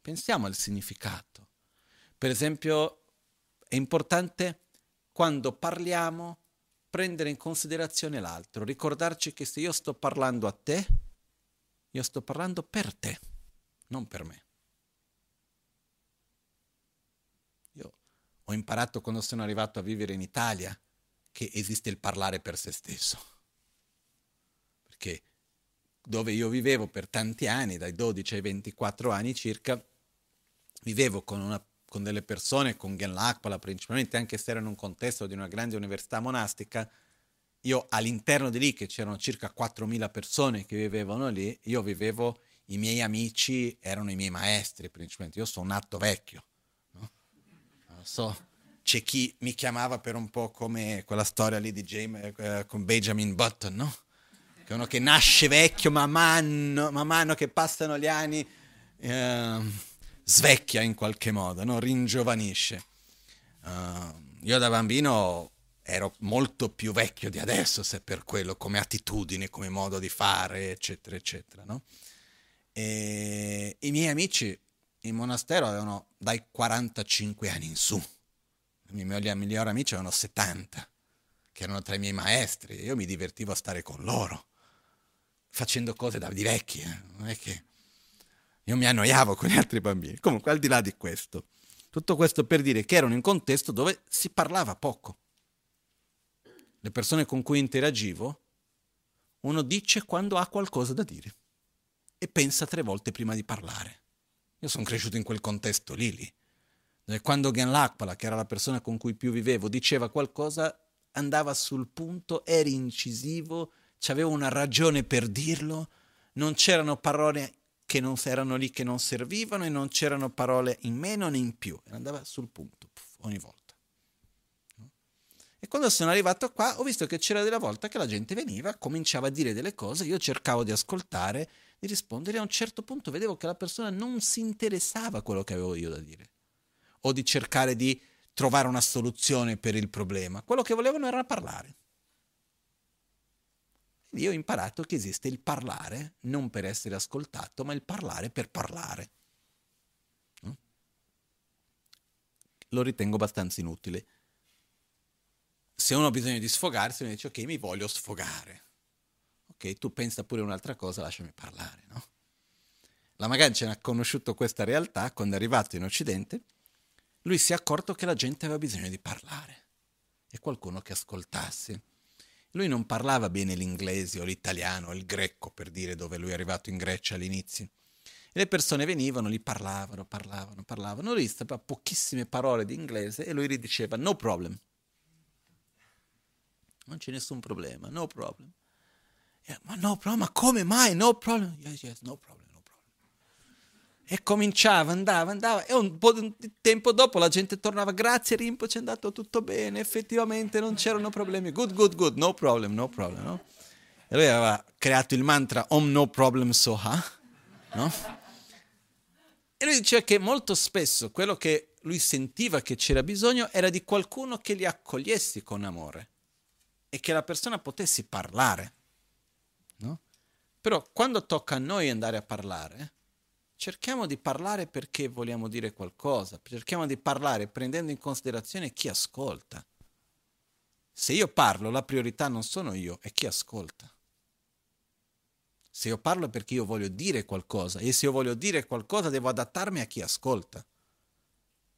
Pensiamo al significato per esempio, è importante quando parliamo prendere in considerazione l'altro, ricordarci che se io sto parlando a te, io sto parlando per te, non per me. Io ho imparato quando sono arrivato a vivere in Italia che esiste il parlare per se stesso. Perché dove io vivevo per tanti anni, dai 12 ai 24 anni circa, vivevo con una con delle persone, con Genlakpala principalmente, anche se era in un contesto di una grande università monastica, io all'interno di lì, che c'erano circa 4.000 persone che vivevano lì, io vivevo, i miei amici erano i miei maestri principalmente, io sono nato vecchio? So, c'è chi mi chiamava per un po' come quella storia lì di James, eh, con Benjamin Button, no? Che uno che nasce vecchio man mano, man mano che passano gli anni... Eh, svecchia in qualche modo, no? ringiovanisce. Uh, io da bambino ero molto più vecchio di adesso, se per quello, come attitudine, come modo di fare, eccetera, eccetera. No? E I miei amici in monastero avevano dai 45 anni in su. I miei migliori amici avevano 70, che erano tra i miei maestri. Io mi divertivo a stare con loro, facendo cose da di vecchi. Eh? Non è che io mi annoiavo con gli altri bambini. Comunque, al di là di questo, tutto questo per dire che ero in un contesto dove si parlava poco. le persone con cui interagivo, uno dice quando ha qualcosa da dire e pensa tre volte prima di parlare. Io sono cresciuto in quel contesto lì, lì. Dove quando Gen Lakpala, che era la persona con cui più vivevo, diceva qualcosa, andava sul punto, era incisivo, aveva una ragione per dirlo, non c'erano parole che non erano lì che non servivano e non c'erano parole in meno né in più, andava sul punto puff, ogni volta. E quando sono arrivato qua ho visto che c'era della volta che la gente veniva, cominciava a dire delle cose, io cercavo di ascoltare, di rispondere a un certo punto vedevo che la persona non si interessava a quello che avevo io da dire o di cercare di trovare una soluzione per il problema, quello che volevano era parlare. Quindi io ho imparato che esiste il parlare non per essere ascoltato, ma il parlare per parlare. Lo ritengo abbastanza inutile se uno ha bisogno di sfogarsi, uno dice ok, mi voglio sfogare. Ok, tu pensa pure un'altra cosa, lasciami parlare, no? La Magancia ha conosciuto questa realtà quando è arrivato in Occidente, lui si è accorto che la gente aveva bisogno di parlare e qualcuno che ascoltasse. Lui non parlava bene l'inglese o l'italiano o il greco, per dire dove lui è arrivato in Grecia all'inizio. E le persone venivano, gli parlavano, parlavano, parlavano. Lui sapeva pochissime parole di inglese e lui gli diceva no problem non c'è nessun problema, no problem. Yeah, ma no problem, ma come mai? No problem. Yes, yes, no problem, no problem. E cominciava, andava, andava, e un po' di tempo dopo la gente tornava, grazie Rimpo, ci è andato tutto bene, effettivamente non c'erano problemi, good, good, good, no problem, no problem, no? E lui aveva creato il mantra Om no problem soha, no? E lui diceva che molto spesso quello che lui sentiva che c'era bisogno era di qualcuno che li accogliessi con amore e che la persona potesse parlare. No? Però quando tocca a noi andare a parlare, cerchiamo di parlare perché vogliamo dire qualcosa, cerchiamo di parlare prendendo in considerazione chi ascolta. Se io parlo, la priorità non sono io, è chi ascolta. Se io parlo è perché io voglio dire qualcosa e se io voglio dire qualcosa devo adattarmi a chi ascolta.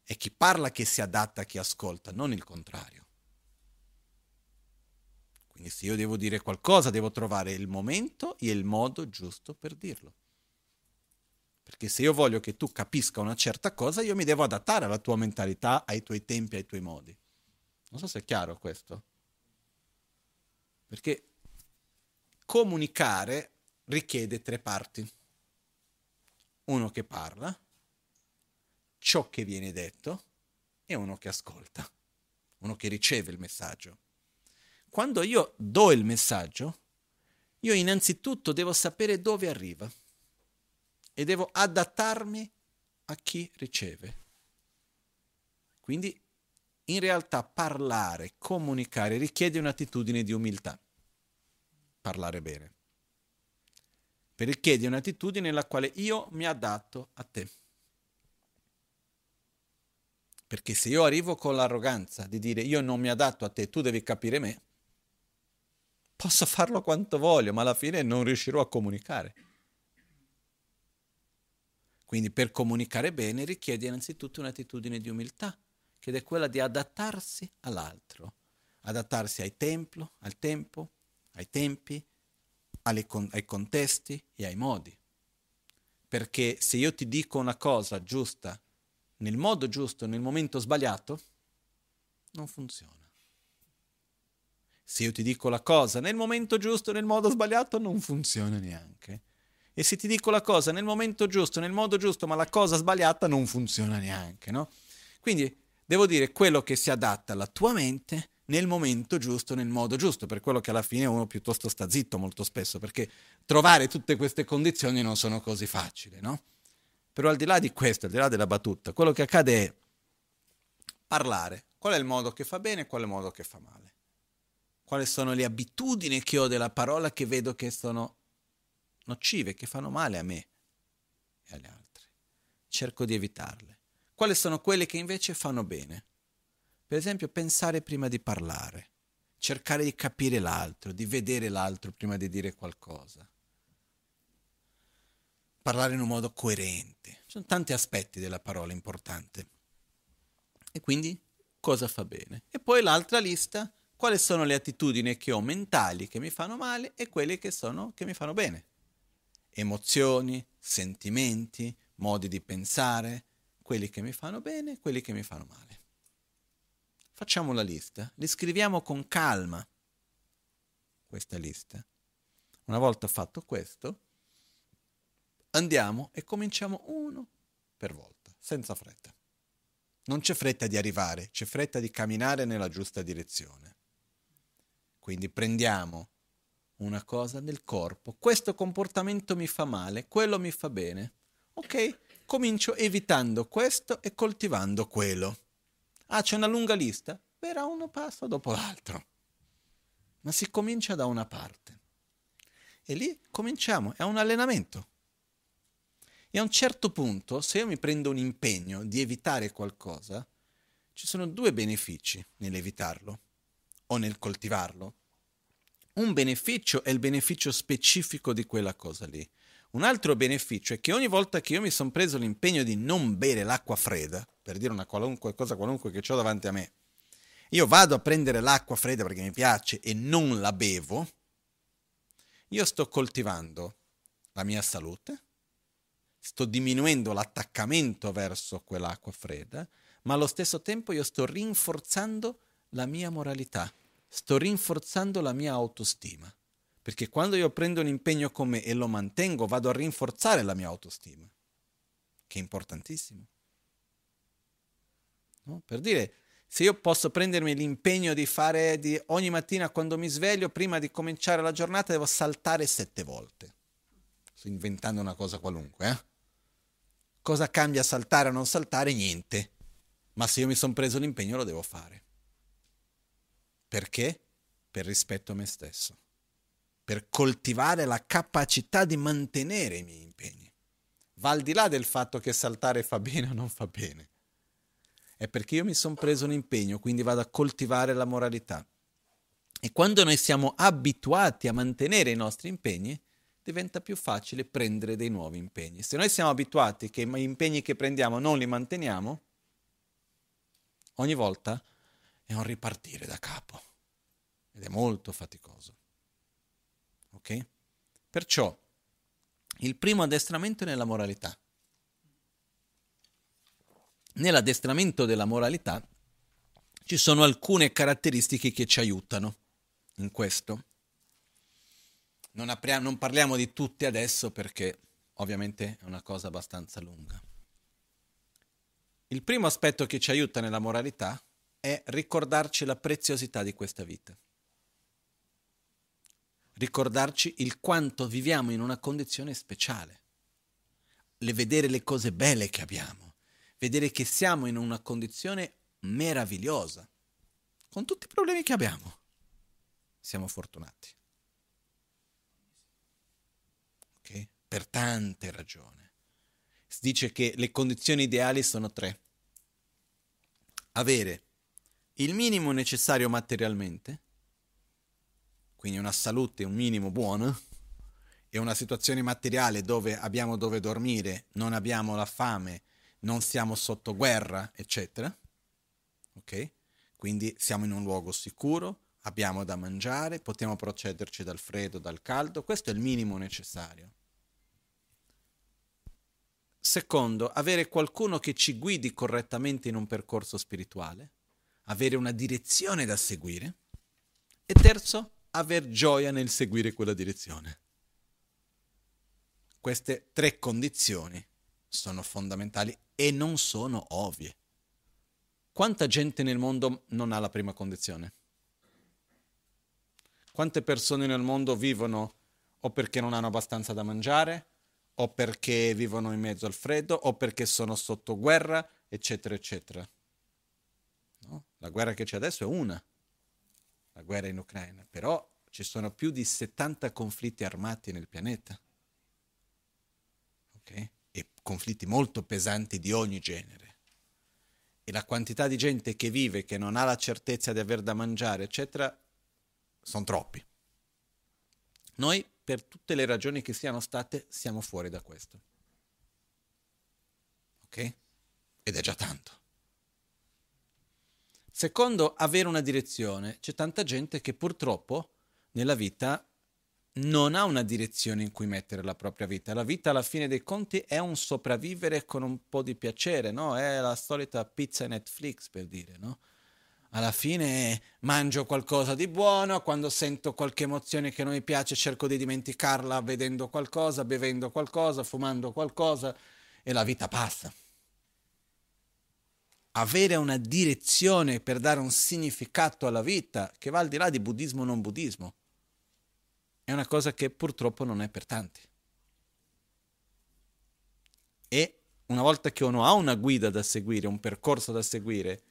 È chi parla che si adatta a chi ascolta, non il contrario. Quindi se io devo dire qualcosa, devo trovare il momento e il modo giusto per dirlo. Perché se io voglio che tu capisca una certa cosa, io mi devo adattare alla tua mentalità, ai tuoi tempi, ai tuoi modi. Non so se è chiaro questo. Perché comunicare richiede tre parti. Uno che parla, ciò che viene detto e uno che ascolta, uno che riceve il messaggio quando io do il messaggio, io innanzitutto devo sapere dove arriva e devo adattarmi a chi riceve. Quindi in realtà parlare, comunicare richiede un'attitudine di umiltà. Parlare bene. Richiede un'attitudine nella quale io mi adatto a te. Perché se io arrivo con l'arroganza di dire io non mi adatto a te, tu devi capire me, Posso farlo quanto voglio, ma alla fine non riuscirò a comunicare. Quindi per comunicare bene richiede innanzitutto un'attitudine di umiltà, che è quella di adattarsi all'altro, adattarsi ai templo, al tempo, ai tempi, con- ai contesti e ai modi. Perché se io ti dico una cosa giusta, nel modo giusto, nel momento sbagliato, non funziona. Se io ti dico la cosa nel momento giusto, nel modo sbagliato, non funziona neanche. E se ti dico la cosa nel momento giusto, nel modo giusto, ma la cosa sbagliata, non funziona neanche, no? Quindi devo dire quello che si adatta alla tua mente nel momento giusto, nel modo giusto, per quello che alla fine uno piuttosto sta zitto molto spesso, perché trovare tutte queste condizioni non sono così facili, no? Però al di là di questo, al di là della battuta, quello che accade è parlare. Qual è il modo che fa bene e qual è il modo che fa male? Quali sono le abitudini che ho della parola che vedo che sono nocive, che fanno male a me e agli altri. Cerco di evitarle. Quali sono quelle che invece fanno bene? Per esempio, pensare prima di parlare, cercare di capire l'altro, di vedere l'altro prima di dire qualcosa. Parlare in un modo coerente. Ci sono tanti aspetti della parola importante. E quindi cosa fa bene? E poi l'altra lista quali sono le attitudini che ho mentali che mi fanno male e quelle che, sono, che mi fanno bene. Emozioni, sentimenti, modi di pensare, quelli che mi fanno bene e quelli che mi fanno male. Facciamo la lista, li scriviamo con calma, questa lista. Una volta fatto questo, andiamo e cominciamo uno per volta, senza fretta. Non c'è fretta di arrivare, c'è fretta di camminare nella giusta direzione. Quindi prendiamo una cosa del corpo, questo comportamento mi fa male, quello mi fa bene. Ok, comincio evitando questo e coltivando quello. Ah, c'è una lunga lista? Verrà uno passo dopo l'altro. Ma si comincia da una parte. E lì cominciamo, è un allenamento. E a un certo punto, se io mi prendo un impegno di evitare qualcosa, ci sono due benefici nell'evitarlo o nel coltivarlo. Un beneficio è il beneficio specifico di quella cosa lì. Un altro beneficio è che ogni volta che io mi sono preso l'impegno di non bere l'acqua fredda, per dire una qualunque cosa qualunque che ho davanti a me, io vado a prendere l'acqua fredda perché mi piace e non la bevo, io sto coltivando la mia salute, sto diminuendo l'attaccamento verso quell'acqua fredda, ma allo stesso tempo io sto rinforzando la mia moralità, sto rinforzando la mia autostima. Perché quando io prendo un impegno con me e lo mantengo, vado a rinforzare la mia autostima, che è importantissimo. No? Per dire, se io posso prendermi l'impegno di fare di ogni mattina quando mi sveglio, prima di cominciare la giornata, devo saltare sette volte. Sto inventando una cosa qualunque, eh? Cosa cambia saltare o non saltare? Niente. Ma se io mi sono preso l'impegno lo devo fare. Perché? Per rispetto a me stesso. Per coltivare la capacità di mantenere i miei impegni. Va al di là del fatto che saltare fa bene o non fa bene. È perché io mi sono preso un impegno, quindi vado a coltivare la moralità. E quando noi siamo abituati a mantenere i nostri impegni, diventa più facile prendere dei nuovi impegni. Se noi siamo abituati che gli impegni che prendiamo non li manteniamo, ogni volta è un ripartire da capo ed è molto faticoso. Ok? Perciò il primo addestramento è nella moralità. Nell'addestramento della moralità ci sono alcune caratteristiche che ci aiutano in questo. Non, apriamo, non parliamo di tutte adesso perché ovviamente è una cosa abbastanza lunga. Il primo aspetto che ci aiuta nella moralità è ricordarci la preziosità di questa vita. Ricordarci il quanto viviamo in una condizione speciale. Le vedere le cose belle che abbiamo. Vedere che siamo in una condizione meravigliosa. Con tutti i problemi che abbiamo. Siamo fortunati. Okay? Per tante ragioni. Si dice che le condizioni ideali sono tre. Avere il minimo necessario materialmente, quindi una salute, un minimo buono, e una situazione materiale dove abbiamo dove dormire, non abbiamo la fame, non siamo sotto guerra, eccetera. Ok? Quindi siamo in un luogo sicuro, abbiamo da mangiare, possiamo procederci dal freddo, dal caldo, questo è il minimo necessario. Secondo, avere qualcuno che ci guidi correttamente in un percorso spirituale avere una direzione da seguire e terzo, aver gioia nel seguire quella direzione. Queste tre condizioni sono fondamentali e non sono ovvie. Quanta gente nel mondo non ha la prima condizione? Quante persone nel mondo vivono o perché non hanno abbastanza da mangiare, o perché vivono in mezzo al freddo, o perché sono sotto guerra, eccetera, eccetera. La guerra che c'è adesso è una, la guerra in Ucraina, però ci sono più di 70 conflitti armati nel pianeta. Okay? E conflitti molto pesanti di ogni genere. E la quantità di gente che vive, che non ha la certezza di aver da mangiare, eccetera, sono troppi. Noi, per tutte le ragioni che siano state, siamo fuori da questo. Ok? Ed è già tanto. Secondo, avere una direzione. C'è tanta gente che purtroppo nella vita non ha una direzione in cui mettere la propria vita. La vita alla fine dei conti è un sopravvivere con un po' di piacere, no? È la solita pizza Netflix per dire, no? Alla fine mangio qualcosa di buono, quando sento qualche emozione che non mi piace cerco di dimenticarla vedendo qualcosa, bevendo qualcosa, fumando qualcosa e la vita passa. Avere una direzione per dare un significato alla vita che va al di là di buddismo o non buddismo è una cosa che purtroppo non è per tanti. E una volta che uno ha una guida da seguire, un percorso da seguire,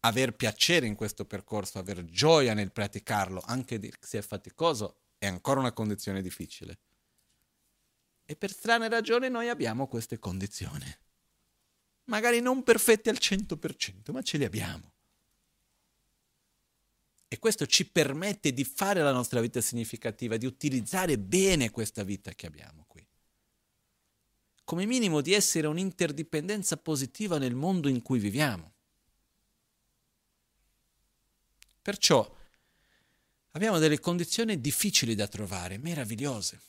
aver piacere in questo percorso, aver gioia nel praticarlo, anche se è faticoso, è ancora una condizione difficile. E per strane ragioni noi abbiamo queste condizioni. Magari non perfette al 100%, ma ce le abbiamo. E questo ci permette di fare la nostra vita significativa, di utilizzare bene questa vita che abbiamo qui. Come minimo di essere un'interdipendenza positiva nel mondo in cui viviamo. Perciò abbiamo delle condizioni difficili da trovare, meravigliose.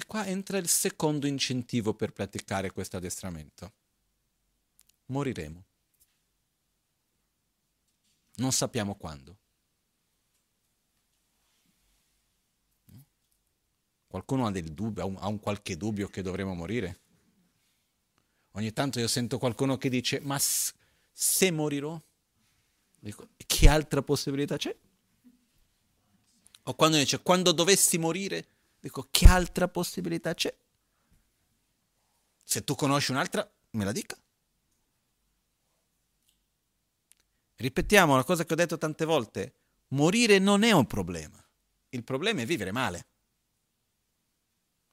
E qua entra il secondo incentivo per praticare questo addestramento. Moriremo. Non sappiamo quando. Qualcuno ha, del dubbio, ha, un, qualche dubbio che dovremo morire? Ogni tanto io sento qualcuno che dice, ma se morirò? Dico, che altra possibilità c'è? O quando dice, quando dovessi morire? Dico, che altra possibilità c'è? Se tu conosci un'altra, me la dica. Ripetiamo una cosa che ho detto tante volte, morire non è un problema, il problema è vivere male.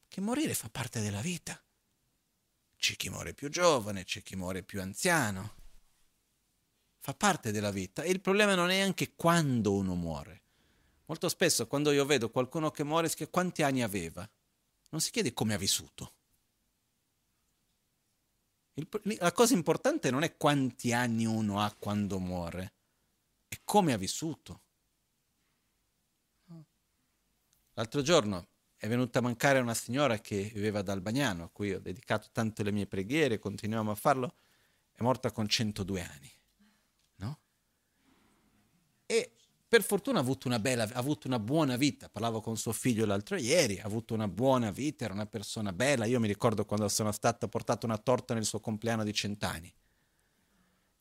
Che morire fa parte della vita. C'è chi muore più giovane, c'è chi muore più anziano. Fa parte della vita e il problema non è anche quando uno muore. Molto spesso quando io vedo qualcuno che muore si chiede quanti anni aveva. Non si chiede come ha vissuto. Il, la cosa importante non è quanti anni uno ha quando muore, è come ha vissuto. L'altro giorno è venuta a mancare una signora che viveva ad Albagnano, a cui ho dedicato tante le mie preghiere, continuiamo a farlo, è morta con 102 anni. No? E per fortuna ha avuto una bella, ha avuto una buona vita. Parlavo con suo figlio l'altro ieri, ha avuto una buona vita, era una persona bella. Io mi ricordo quando sono stata portata una torta nel suo compleanno di cent'anni.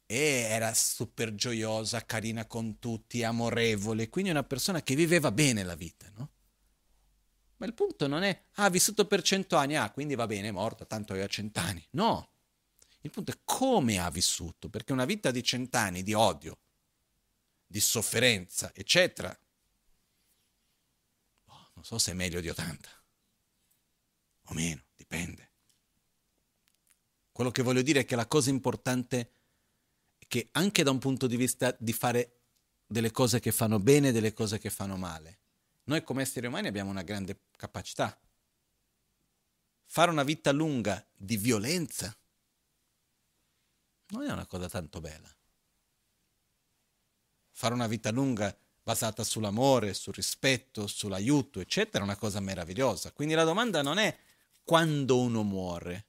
E era super gioiosa, carina con tutti, amorevole, quindi una persona che viveva bene la vita, no? Ma il punto non è, ah, ha vissuto per cento anni, ah, quindi va bene, è morto, tanto aveva cent'anni. No, il punto è come ha vissuto, perché una vita di cent'anni di odio, di sofferenza, eccetera, oh, non so se è meglio di 80 o meno, dipende. Quello che voglio dire è che la cosa importante è che anche da un punto di vista di fare delle cose che fanno bene e delle cose che fanno male, noi come esseri umani abbiamo una grande capacità. Fare una vita lunga di violenza non è una cosa tanto bella fare una vita lunga basata sull'amore, sul rispetto, sull'aiuto, eccetera, è una cosa meravigliosa. Quindi la domanda non è quando uno muore,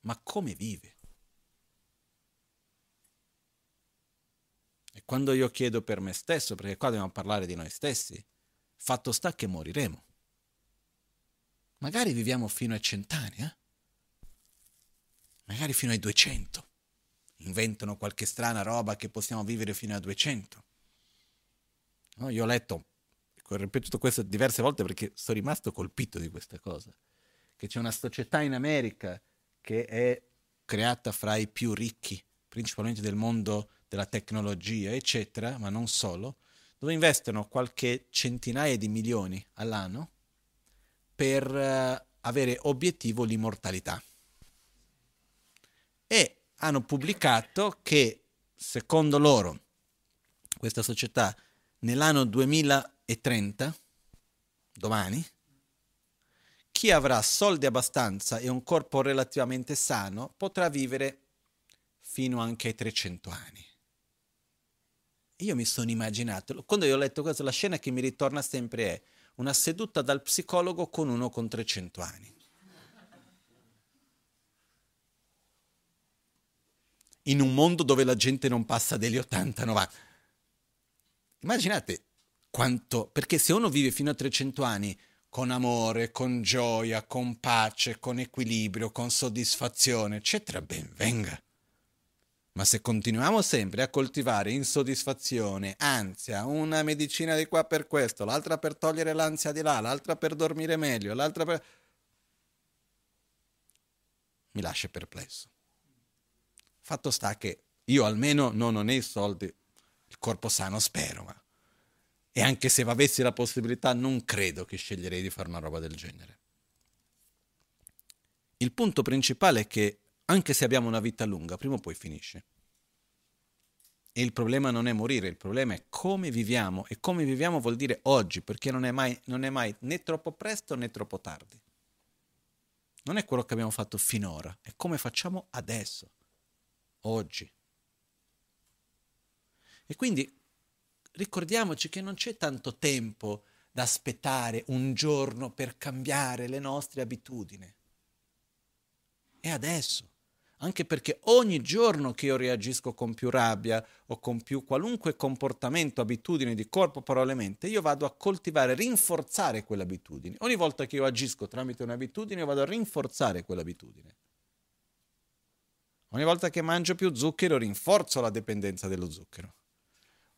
ma come vive. E quando io chiedo per me stesso, perché qua dobbiamo parlare di noi stessi, fatto sta che moriremo. Magari viviamo fino ai cent'anni, eh? magari fino ai duecento. Inventano qualche strana roba che possiamo vivere fino a duecento. No? Io ho letto, ho ripetuto questo diverse volte perché sono rimasto colpito di questa cosa, che c'è una società in America che è creata fra i più ricchi, principalmente del mondo della tecnologia, eccetera, ma non solo, dove investono qualche centinaia di milioni all'anno per uh, avere obiettivo l'immortalità. E hanno pubblicato che, secondo loro, questa società nell'anno 2030, domani, chi avrà soldi abbastanza e un corpo relativamente sano potrà vivere fino anche ai 300 anni. Io mi sono immaginato, quando io ho letto questo, la scena che mi ritorna sempre è una seduta dal psicologo con uno con 300 anni. In un mondo dove la gente non passa degli 80-90. Immaginate quanto, perché se uno vive fino a 300 anni con amore, con gioia, con pace, con equilibrio, con soddisfazione, eccetera, ben venga. Ma se continuiamo sempre a coltivare insoddisfazione, ansia, una medicina di qua per questo, l'altra per togliere l'ansia di là, l'altra per dormire meglio, l'altra per... mi lascia perplesso. Fatto sta che io almeno non ho né i soldi, corpo sano spero, ma... E anche se avessi la possibilità non credo che sceglierei di fare una roba del genere. Il punto principale è che anche se abbiamo una vita lunga, prima o poi finisce. E il problema non è morire, il problema è come viviamo. E come viviamo vuol dire oggi, perché non è mai, non è mai né troppo presto né troppo tardi. Non è quello che abbiamo fatto finora, è come facciamo adesso, oggi. E quindi ricordiamoci che non c'è tanto tempo da aspettare un giorno per cambiare le nostre abitudini. È adesso anche perché ogni giorno che io reagisco con più rabbia o con più qualunque comportamento, abitudine di corpo, parole, mente, io vado a coltivare, rinforzare quell'abitudine. Ogni volta che io agisco tramite un'abitudine, io vado a rinforzare quell'abitudine. Ogni volta che mangio più zucchero, rinforzo la dipendenza dello zucchero.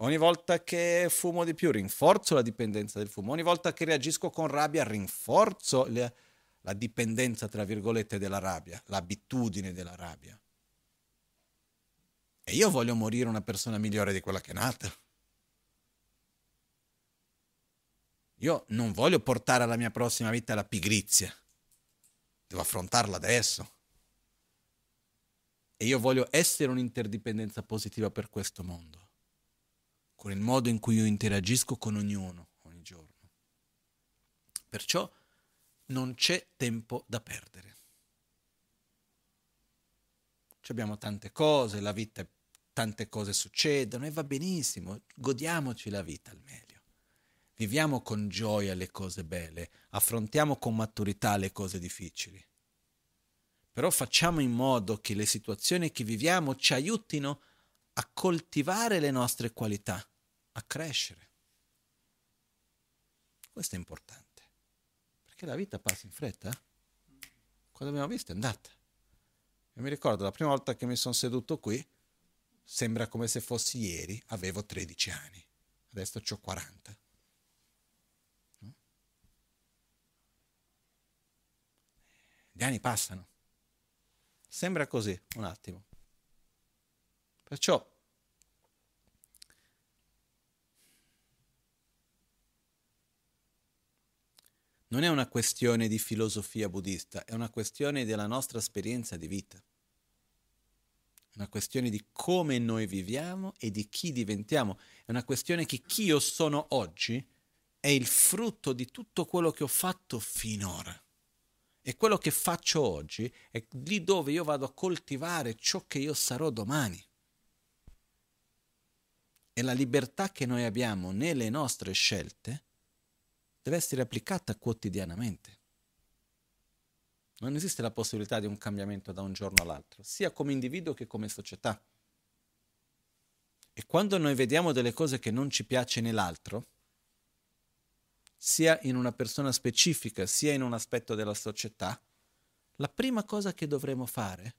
Ogni volta che fumo di più, rinforzo la dipendenza del fumo. Ogni volta che reagisco con rabbia, rinforzo le la dipendenza, tra virgolette, della rabbia, l'abitudine della rabbia. E io voglio morire una persona migliore di quella che è nata. Io non voglio portare alla mia prossima vita la pigrizia. Devo affrontarla adesso. E io voglio essere un'interdipendenza positiva per questo mondo, con il modo in cui io interagisco con ognuno ogni giorno. Perciò non c'è tempo da perdere. Ci abbiamo tante cose, la vita, tante cose succedono e va benissimo, godiamoci la vita al meglio. Viviamo con gioia le cose belle, affrontiamo con maturità le cose difficili. Però facciamo in modo che le situazioni che viviamo ci aiutino a coltivare le nostre qualità, a crescere. Questo è importante che la vita passa in fretta. Quando abbiamo visto è andata. E mi ricordo la prima volta che mi sono seduto qui, sembra come se fossi ieri, avevo 13 anni, adesso ho 40. Gli anni passano. Sembra così, un attimo. Perciò non è una questione di filosofia buddista, è una questione della nostra esperienza di vita. È una questione di come noi viviamo e di chi diventiamo. È una questione che chi io sono oggi è il frutto di tutto quello che ho fatto finora. E quello che faccio oggi è lì dove io vado a coltivare ciò che io sarò domani. E la libertà che noi abbiamo nelle nostre scelte deve essere applicata quotidianamente. Non esiste la possibilità di un cambiamento da un giorno all'altro, sia come individuo che come società. E quando noi vediamo delle cose che non ci piace nell'altro, sia in una persona specifica, sia in un aspetto della società, la prima cosa che dovremo fare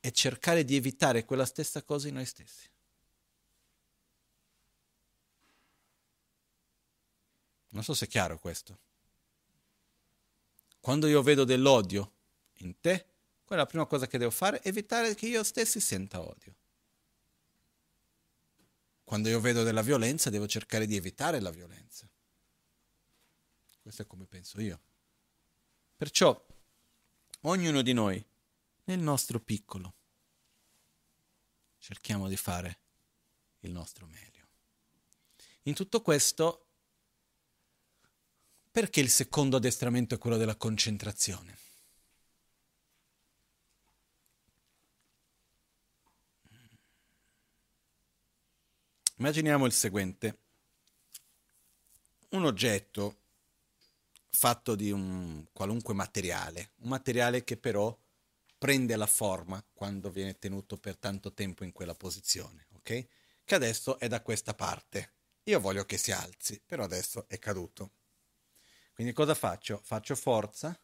è cercare di evitare quella stessa cosa in noi stessi. Non so se è chiaro questo. Quando io vedo dell'odio in te, quella è la prima cosa che devo fare, evitare che io stessi senta odio. Quando io vedo della violenza, devo cercare di evitare la violenza. Questo è come penso io. Perciò, ognuno di noi, nel nostro piccolo, cerchiamo di fare il nostro meglio. In tutto questo perché il secondo addestramento è quello della concentrazione? Immaginiamo il seguente. Un oggetto fatto di un qualunque materiale, un materiale che però prende la forma quando viene tenuto per tanto tempo in quella posizione, ok? Che adesso è da questa parte. Io voglio che si alzi, però adesso è caduto. Quindi cosa faccio? Faccio forza,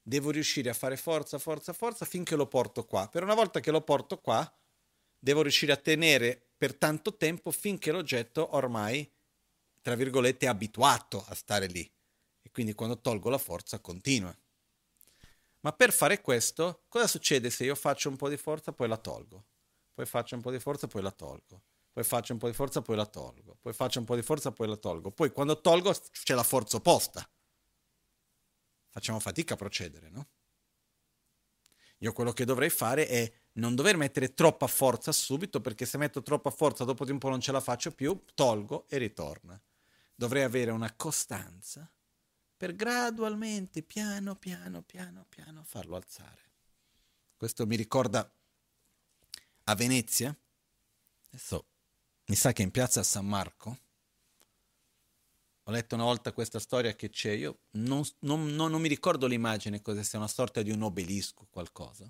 devo riuscire a fare forza, forza, forza finché lo porto qua. Per una volta che lo porto qua, devo riuscire a tenere per tanto tempo finché l'oggetto ormai, tra virgolette, è abituato a stare lì. E quindi quando tolgo la forza continua. Ma per fare questo, cosa succede se io faccio un po' di forza, poi la tolgo? Poi faccio un po' di forza, poi la tolgo. Poi faccio un po' di forza, poi la tolgo. Poi faccio un po' di forza, poi la tolgo. Poi quando tolgo c'è la forza opposta. Facciamo fatica a procedere, no? Io quello che dovrei fare è non dover mettere troppa forza subito, perché se metto troppa forza dopo di un po' non ce la faccio più, tolgo e ritorna. Dovrei avere una costanza per gradualmente, piano, piano, piano, piano farlo alzare. Questo mi ricorda a Venezia, adesso mi sa che in piazza San Marco, ho letto una volta questa storia che c'è, io non, non, non, non mi ricordo l'immagine, cosa sia una sorta di un obelisco, qualcosa,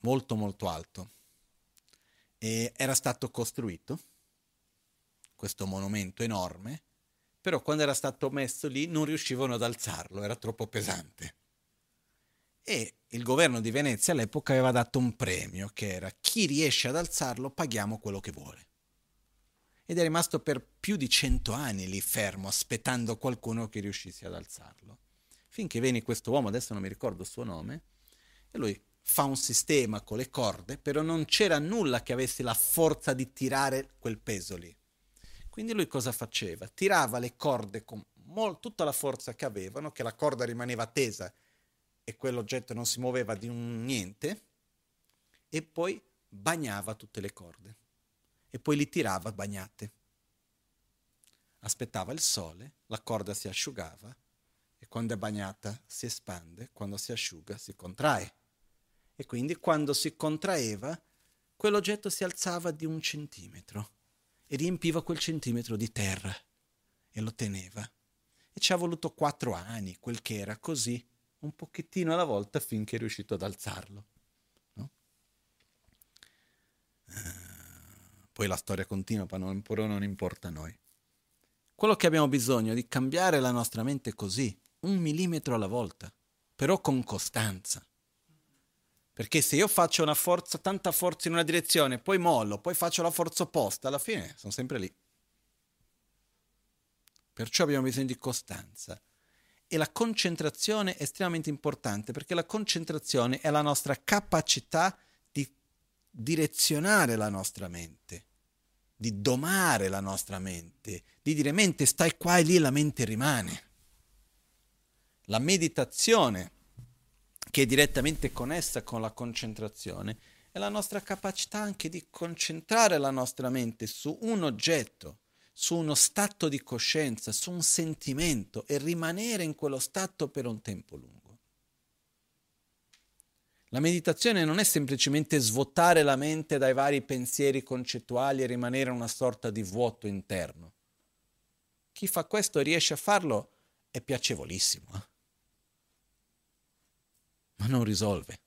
molto molto alto, e era stato costruito, questo monumento enorme, però quando era stato messo lì non riuscivano ad alzarlo, era troppo pesante. E il governo di Venezia all'epoca aveva dato un premio che era chi riesce ad alzarlo paghiamo quello che vuole. Ed è rimasto per più di cento anni lì fermo, aspettando qualcuno che riuscisse ad alzarlo. Finché venne questo uomo, adesso non mi ricordo il suo nome, e lui fa un sistema con le corde, però non c'era nulla che avesse la forza di tirare quel peso lì. Quindi lui cosa faceva? Tirava le corde con mol- tutta la forza che avevano, che la corda rimaneva tesa e quell'oggetto non si muoveva di un niente, e poi bagnava tutte le corde e poi li tirava bagnate. Aspettava il sole, la corda si asciugava e quando è bagnata si espande, quando si asciuga si contrae. E quindi quando si contraeva, quell'oggetto si alzava di un centimetro e riempiva quel centimetro di terra e lo teneva. E ci ha voluto quattro anni, quel che era così, un pochettino alla volta finché è riuscito ad alzarlo. No? Uh, poi la storia continua, però non importa a noi. Quello che abbiamo bisogno è di cambiare la nostra mente così, un millimetro alla volta, però con costanza. Perché se io faccio una forza, tanta forza in una direzione, poi mollo, poi faccio la forza opposta, alla fine sono sempre lì. Perciò abbiamo bisogno di costanza. E la concentrazione è estremamente importante perché la concentrazione è la nostra capacità di direzionare la nostra mente, di domare la nostra mente, di dire mente stai qua e lì la mente rimane. La meditazione che è direttamente connessa con la concentrazione, è la nostra capacità anche di concentrare la nostra mente su un oggetto, su uno stato di coscienza, su un sentimento e rimanere in quello stato per un tempo lungo. La meditazione non è semplicemente svuotare la mente dai vari pensieri concettuali e rimanere in una sorta di vuoto interno. Chi fa questo e riesce a farlo è piacevolissimo. Eh? ma non risolve.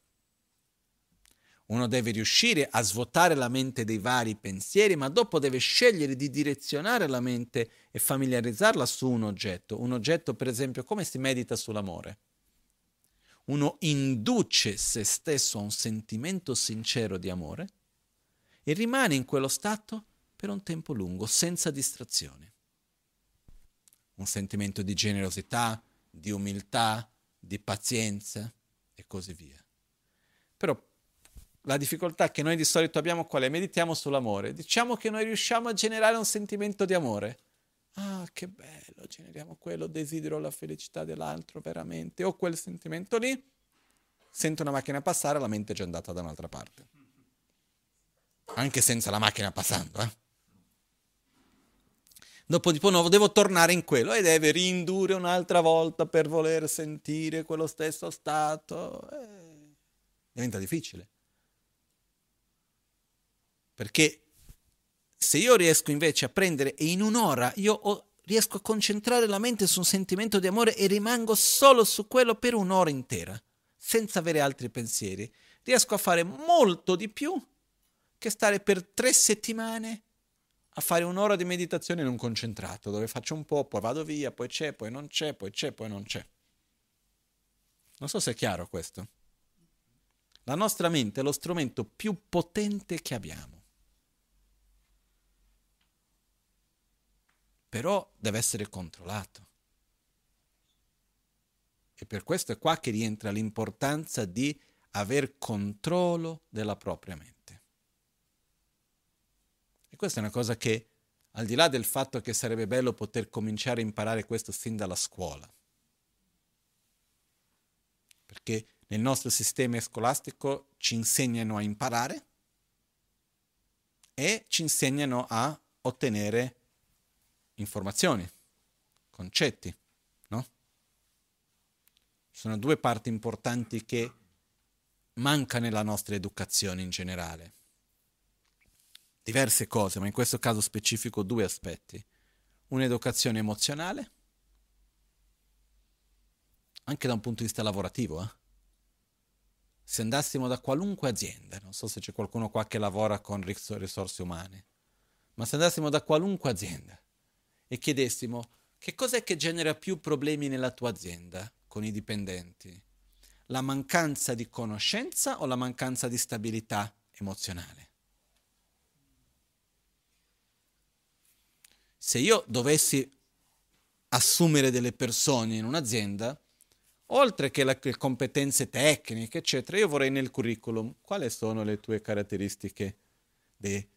Uno deve riuscire a svuotare la mente dei vari pensieri, ma dopo deve scegliere di direzionare la mente e familiarizzarla su un oggetto. Un oggetto, per esempio, come si medita sull'amore. Uno induce se stesso a un sentimento sincero di amore e rimane in quello stato per un tempo lungo, senza distrazioni. Un sentimento di generosità, di umiltà, di pazienza, e così via. Però la difficoltà che noi di solito abbiamo qual è? Meditiamo sull'amore. Diciamo che noi riusciamo a generare un sentimento di amore. Ah, che bello, generiamo quello, desidero la felicità dell'altro veramente. O quel sentimento lì, sento una macchina passare, la mente è già andata da un'altra parte. Anche senza la macchina passando, eh. Dopo di nuovo devo tornare in quello e deve rindurre un'altra volta per voler sentire quello stesso stato. Eh, diventa difficile. Perché Se io riesco invece a prendere e in un'ora io ho, riesco a concentrare la mente su un sentimento di amore e rimango solo su quello per un'ora intera, senza avere altri pensieri, riesco a fare molto di più che stare per tre settimane a fare un'ora di meditazione non concentrato, dove faccio un po', poi vado via, poi c'è, poi non c'è, poi c'è, poi non c'è. Non so se è chiaro questo. La nostra mente è lo strumento più potente che abbiamo. Però deve essere controllato. E per questo è qua che rientra l'importanza di aver controllo della propria mente. E questa è una cosa che, al di là del fatto che sarebbe bello poter cominciare a imparare questo sin dalla scuola, perché nel nostro sistema scolastico ci insegnano a imparare e ci insegnano a ottenere informazioni, concetti, no? Sono due parti importanti che mancano nella nostra educazione in generale diverse cose, ma in questo caso specifico due aspetti. Un'educazione emozionale, anche da un punto di vista lavorativo. Eh? Se andassimo da qualunque azienda, non so se c'è qualcuno qua che lavora con risorse umane, ma se andassimo da qualunque azienda e chiedessimo che cos'è che genera più problemi nella tua azienda con i dipendenti, la mancanza di conoscenza o la mancanza di stabilità emozionale? se io dovessi assumere delle persone in un'azienda, oltre che le competenze tecniche, eccetera, io vorrei nel curriculum quali sono le tue caratteristiche de-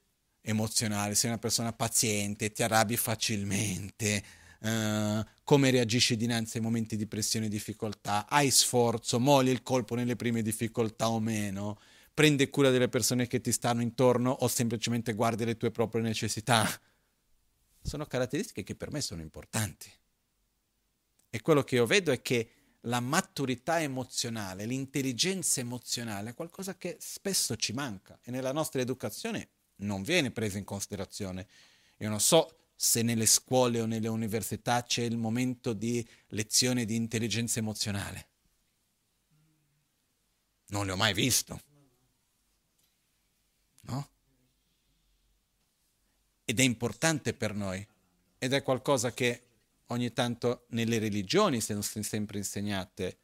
emozionali, sei una persona paziente, ti arrabbi facilmente, uh, come reagisci dinanzi ai momenti di pressione e difficoltà, hai sforzo, moli il colpo nelle prime difficoltà o meno, prendi cura delle persone che ti stanno intorno o semplicemente guardi le tue proprie necessità sono caratteristiche che per me sono importanti. E quello che io vedo è che la maturità emozionale, l'intelligenza emozionale è qualcosa che spesso ci manca e nella nostra educazione non viene presa in considerazione. Io non so se nelle scuole o nelle università c'è il momento di lezione di intelligenza emozionale. Non ne ho mai visto. No? ed è importante per noi ed è qualcosa che ogni tanto nelle religioni sono sempre insegnate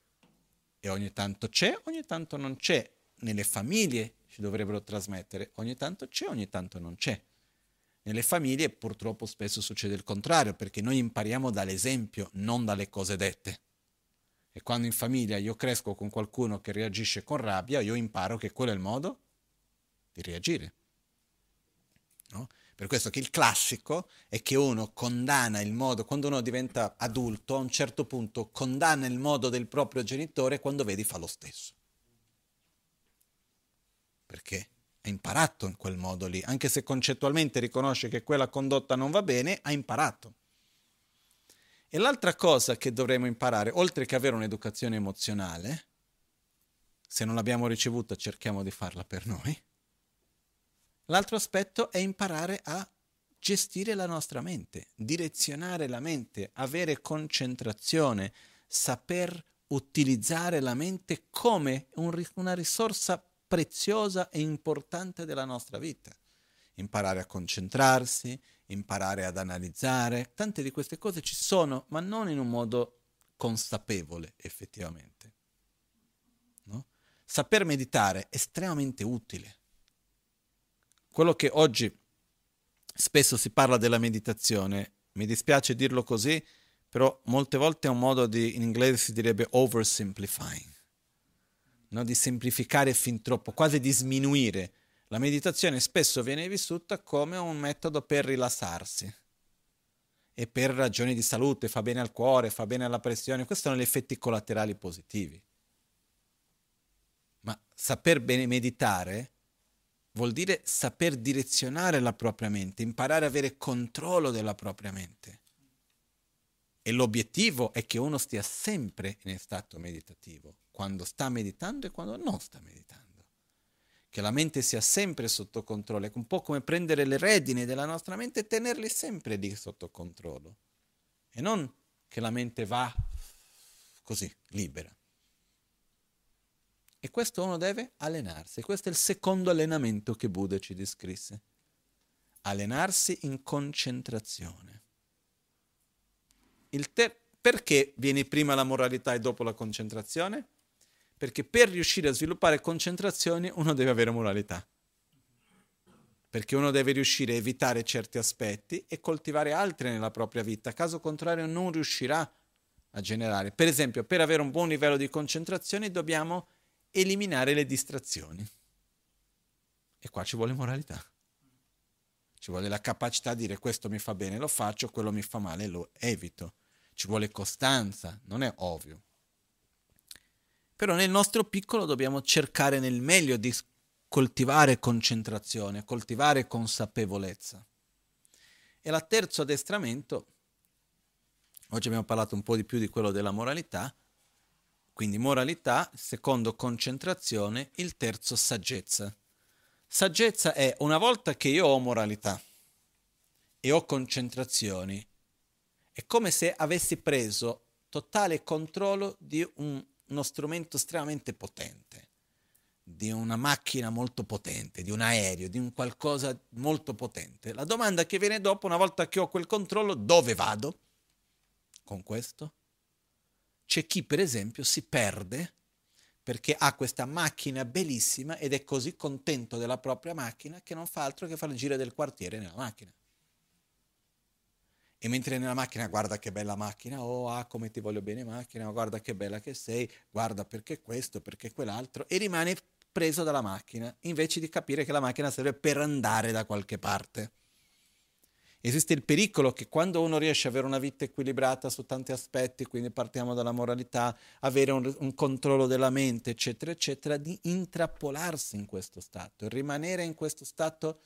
e ogni tanto c'è, ogni tanto non c'è, nelle famiglie ci dovrebbero trasmettere, ogni tanto c'è, ogni tanto non c'è. Nelle famiglie purtroppo spesso succede il contrario, perché noi impariamo dall'esempio, non dalle cose dette. E quando in famiglia io cresco con qualcuno che reagisce con rabbia, io imparo che quello è il modo di reagire. No? Per questo che il classico è che uno condanna il modo, quando uno diventa adulto, a un certo punto condanna il modo del proprio genitore quando vedi fa lo stesso. Perché ha imparato in quel modo lì, anche se concettualmente riconosce che quella condotta non va bene, ha imparato. E l'altra cosa che dovremmo imparare, oltre che avere un'educazione emozionale, se non l'abbiamo ricevuta cerchiamo di farla per noi, L'altro aspetto è imparare a gestire la nostra mente, direzionare la mente, avere concentrazione, saper utilizzare la mente come un, una risorsa preziosa e importante della nostra vita. Imparare a concentrarsi, imparare ad analizzare, tante di queste cose ci sono, ma non in un modo consapevole effettivamente. No? Saper meditare è estremamente utile quello che oggi spesso si parla della meditazione, mi dispiace dirlo così, però molte volte è un modo di, in inglese si direbbe oversimplifying, no? di semplificare fin troppo, quasi di sminuire. La meditazione spesso viene vissuta come un metodo per rilassarsi e per ragioni di salute, fa bene al cuore, fa bene alla pressione, questi sono gli effetti collaterali positivi. Ma saper bene meditare vuol dire saper direzionare la propria mente, imparare ad avere controllo della propria mente. E l'obiettivo è che uno stia sempre in stato meditativo, quando sta meditando e quando non sta meditando. che la mente sia sempre sotto controllo, è un po' come prendere le redini della nostra mente e tenerli sempre lì sotto controllo. E non che la mente va così, libera. E questo uno deve allenarsi. Questo è il secondo allenamento che Buddha ci descrisse. Allenarsi in concentrazione. Ter- perché viene prima la moralità e dopo la concentrazione? Perché per riuscire a sviluppare concentrazione uno deve avere moralità. Perché uno deve riuscire a evitare certi aspetti e coltivare altri nella propria vita. Caso contrario non riuscirà a generare. Per esempio, per avere un buon livello di concentrazione dobbiamo eliminare le distrazioni. E qua ci vuole moralità. Ci vuole la capacità di dire questo mi fa bene, lo faccio, quello mi fa male, lo evito. Ci vuole costanza, non è ovvio. Però nel nostro piccolo dobbiamo cercare nel meglio di coltivare concentrazione, coltivare consapevolezza. E la terzo addestramento, oggi abbiamo parlato un po' di più di quello della moralità, quindi moralità, secondo concentrazione, il terzo saggezza. Saggezza è una volta che io ho moralità e ho concentrazioni, è come se avessi preso totale controllo di un uno strumento estremamente potente, di una macchina molto potente, di un aereo, di un qualcosa molto potente. La domanda che viene dopo, una volta che ho quel controllo, dove vado con questo? C'è chi, per esempio, si perde perché ha questa macchina bellissima ed è così contento della propria macchina che non fa altro che fare il giro del quartiere nella macchina e mentre nella macchina guarda che bella macchina, oh ah come ti voglio bene macchina, guarda che bella che sei, guarda perché questo, perché quell'altro, e rimane preso dalla macchina, invece di capire che la macchina serve per andare da qualche parte. Esiste il pericolo che quando uno riesce ad avere una vita equilibrata su tanti aspetti, quindi partiamo dalla moralità, avere un, un controllo della mente, eccetera, eccetera, di intrappolarsi in questo stato, rimanere in questo stato,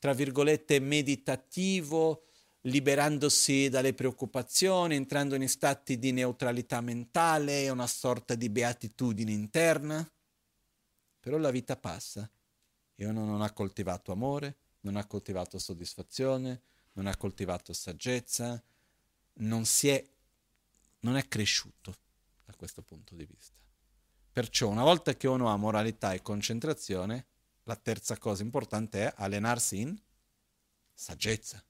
tra virgolette, meditativo, liberandosi dalle preoccupazioni, entrando in stati di neutralità mentale, una sorta di beatitudine interna. Però la vita passa e uno non ha coltivato amore, non ha coltivato soddisfazione, non ha coltivato saggezza, non si è, non è cresciuto da questo punto di vista. Perciò una volta che uno ha moralità e concentrazione, la terza cosa importante è allenarsi in saggezza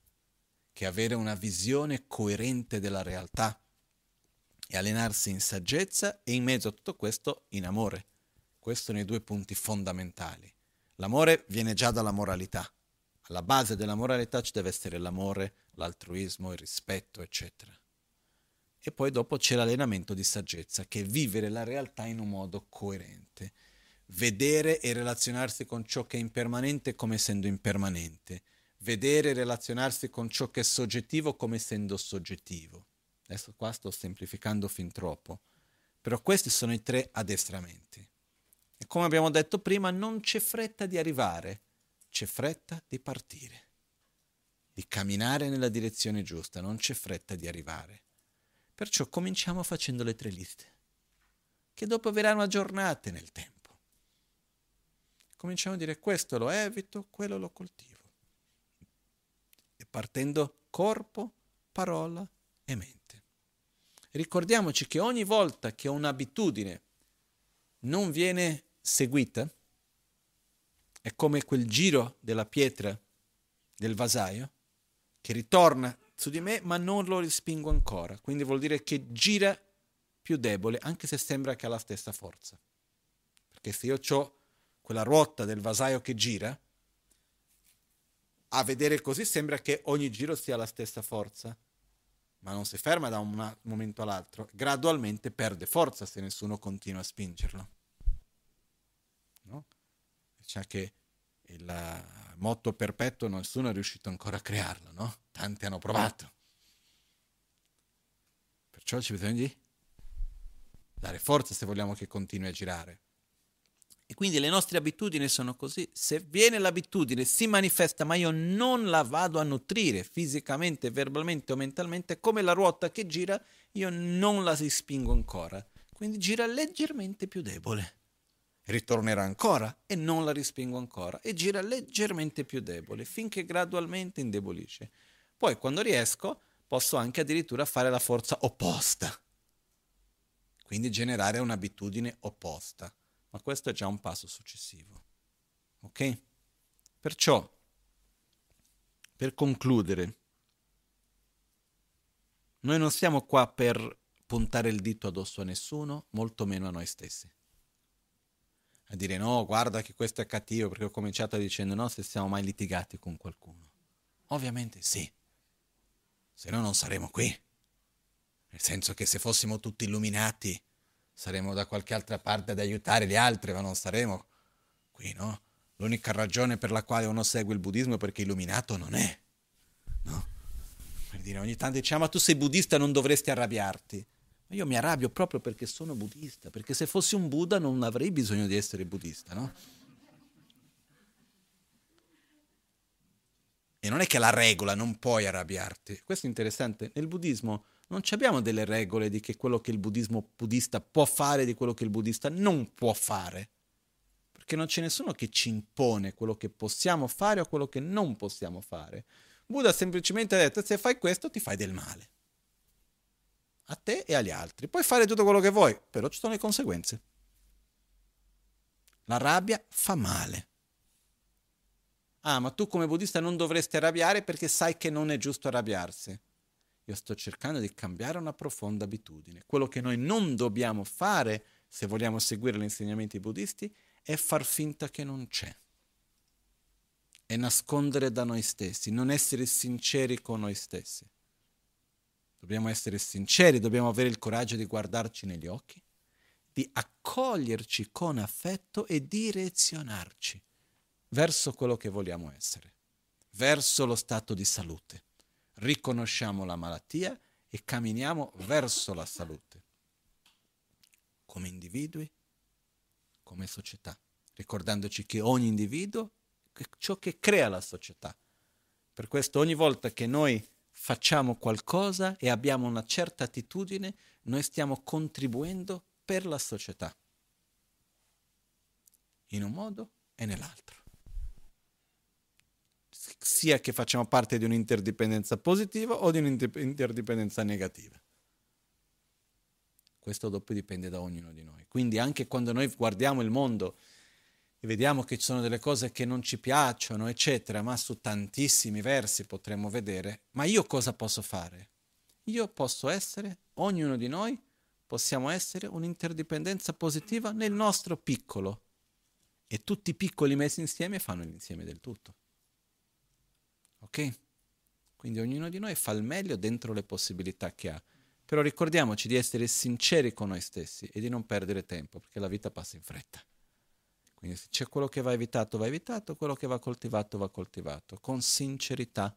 che avere una visione coerente della realtà e allenarsi in saggezza e in mezzo a tutto questo in amore. Questi sono i due punti fondamentali. L'amore viene già dalla moralità. Alla base della moralità ci deve essere l'amore, l'altruismo, il rispetto, eccetera. E poi dopo c'è l'allenamento di saggezza, che è vivere la realtà in un modo coerente. Vedere e relazionarsi con ciò che è impermanente come essendo impermanente vedere e relazionarsi con ciò che è soggettivo come essendo soggettivo. Adesso qua sto semplificando fin troppo, però questi sono i tre addestramenti. E come abbiamo detto prima, non c'è fretta di arrivare, c'è fretta di partire, di camminare nella direzione giusta, non c'è fretta di arrivare. Perciò cominciamo facendo le tre liste, che dopo verranno aggiornate nel tempo. Cominciamo a dire questo lo evito, quello lo coltivo partendo corpo, parola e mente. Ricordiamoci che ogni volta che un'abitudine non viene seguita, è come quel giro della pietra del vasaio che ritorna su di me ma non lo respingo ancora. Quindi vuol dire che gira più debole anche se sembra che ha la stessa forza. Perché se io ho quella ruota del vasaio che gira, a vedere così sembra che ogni giro sia la stessa forza, ma non si ferma da un momento all'altro, gradualmente perde forza se nessuno continua a spingerlo. No? Cioè che il motto perpetuo nessuno è riuscito ancora a crearlo, no? Tanti hanno provato. Perciò ci bisogna di dare forza se vogliamo che continui a girare. E quindi le nostre abitudini sono così. Se viene l'abitudine, si manifesta, ma io non la vado a nutrire fisicamente, verbalmente o mentalmente, come la ruota che gira, io non la spingo ancora. Quindi gira leggermente più debole. ritornerà ancora e non la rispingo ancora e gira leggermente più debole finché gradualmente indebolisce. Poi quando riesco posso anche addirittura fare la forza opposta, quindi generare un'abitudine opposta, ma questo è già un passo successivo. Ok? Perciò, per concludere, noi non siamo qua per puntare il dito addosso a nessuno, molto meno a noi stessi a dire no, guarda che questo è cattivo perché ho cominciato dicendo no se siamo mai litigati con qualcuno. Ovviamente sì, se no non saremo qui. Nel senso che se fossimo tutti illuminati saremmo da qualche altra parte ad aiutare gli altri, ma non saremo qui, no? L'unica ragione per la quale uno segue il buddismo è perché illuminato non è, no? Per dire, ogni tanto diciamo, ma tu sei buddista, non dovresti arrabbiarti. Ma io mi arrabbio proprio perché sono buddista, perché se fossi un Buddha non avrei bisogno di essere buddista, no? E non è che la regola non puoi arrabbiarti. Questo è interessante. Nel buddismo non abbiamo delle regole di che quello che il buddismo buddista può fare e di quello che il buddista non può fare. Perché non c'è nessuno che ci impone quello che possiamo fare o quello che non possiamo fare. Buddha semplicemente ha detto se fai questo ti fai del male a te e agli altri. Puoi fare tutto quello che vuoi, però ci sono le conseguenze. La rabbia fa male. Ah, ma tu come buddista non dovresti arrabbiare perché sai che non è giusto arrabbiarsi. Io sto cercando di cambiare una profonda abitudine. Quello che noi non dobbiamo fare se vogliamo seguire gli insegnamenti buddisti è far finta che non c'è. È nascondere da noi stessi, non essere sinceri con noi stessi. Dobbiamo essere sinceri, dobbiamo avere il coraggio di guardarci negli occhi, di accoglierci con affetto e direzionarci verso quello che vogliamo essere, verso lo stato di salute. Riconosciamo la malattia e camminiamo verso la salute, come individui, come società, ricordandoci che ogni individuo è ciò che crea la società. Per questo ogni volta che noi facciamo qualcosa e abbiamo una certa attitudine, noi stiamo contribuendo per la società, in un modo e nell'altro. Sia che facciamo parte di un'interdipendenza positiva o di un'interdipendenza negativa. Questo dopo dipende da ognuno di noi. Quindi anche quando noi guardiamo il mondo e vediamo che ci sono delle cose che non ci piacciono, eccetera, ma su tantissimi versi potremmo vedere, ma io cosa posso fare? Io posso essere, ognuno di noi, possiamo essere un'interdipendenza positiva nel nostro piccolo. E tutti i piccoli messi insieme fanno l'insieme del tutto. Ok? Quindi ognuno di noi fa il meglio dentro le possibilità che ha. Però ricordiamoci di essere sinceri con noi stessi e di non perdere tempo, perché la vita passa in fretta. Quindi se c'è quello che va evitato, va evitato, quello che va coltivato, va coltivato, con sincerità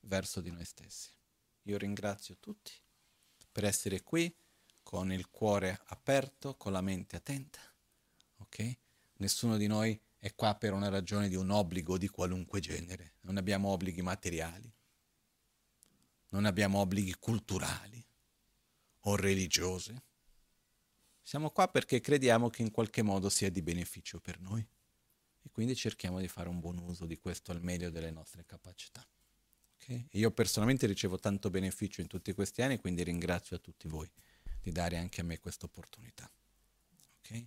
verso di noi stessi. Io ringrazio tutti per essere qui con il cuore aperto, con la mente attenta. Ok? Nessuno di noi è qua per una ragione di un obbligo di qualunque genere. Non abbiamo obblighi materiali, non abbiamo obblighi culturali o religiosi siamo qua perché crediamo che in qualche modo sia di beneficio per noi e quindi cerchiamo di fare un buon uso di questo al meglio delle nostre capacità. Okay? Io personalmente ricevo tanto beneficio in tutti questi anni, quindi ringrazio a tutti voi di dare anche a me questa opportunità. Okay?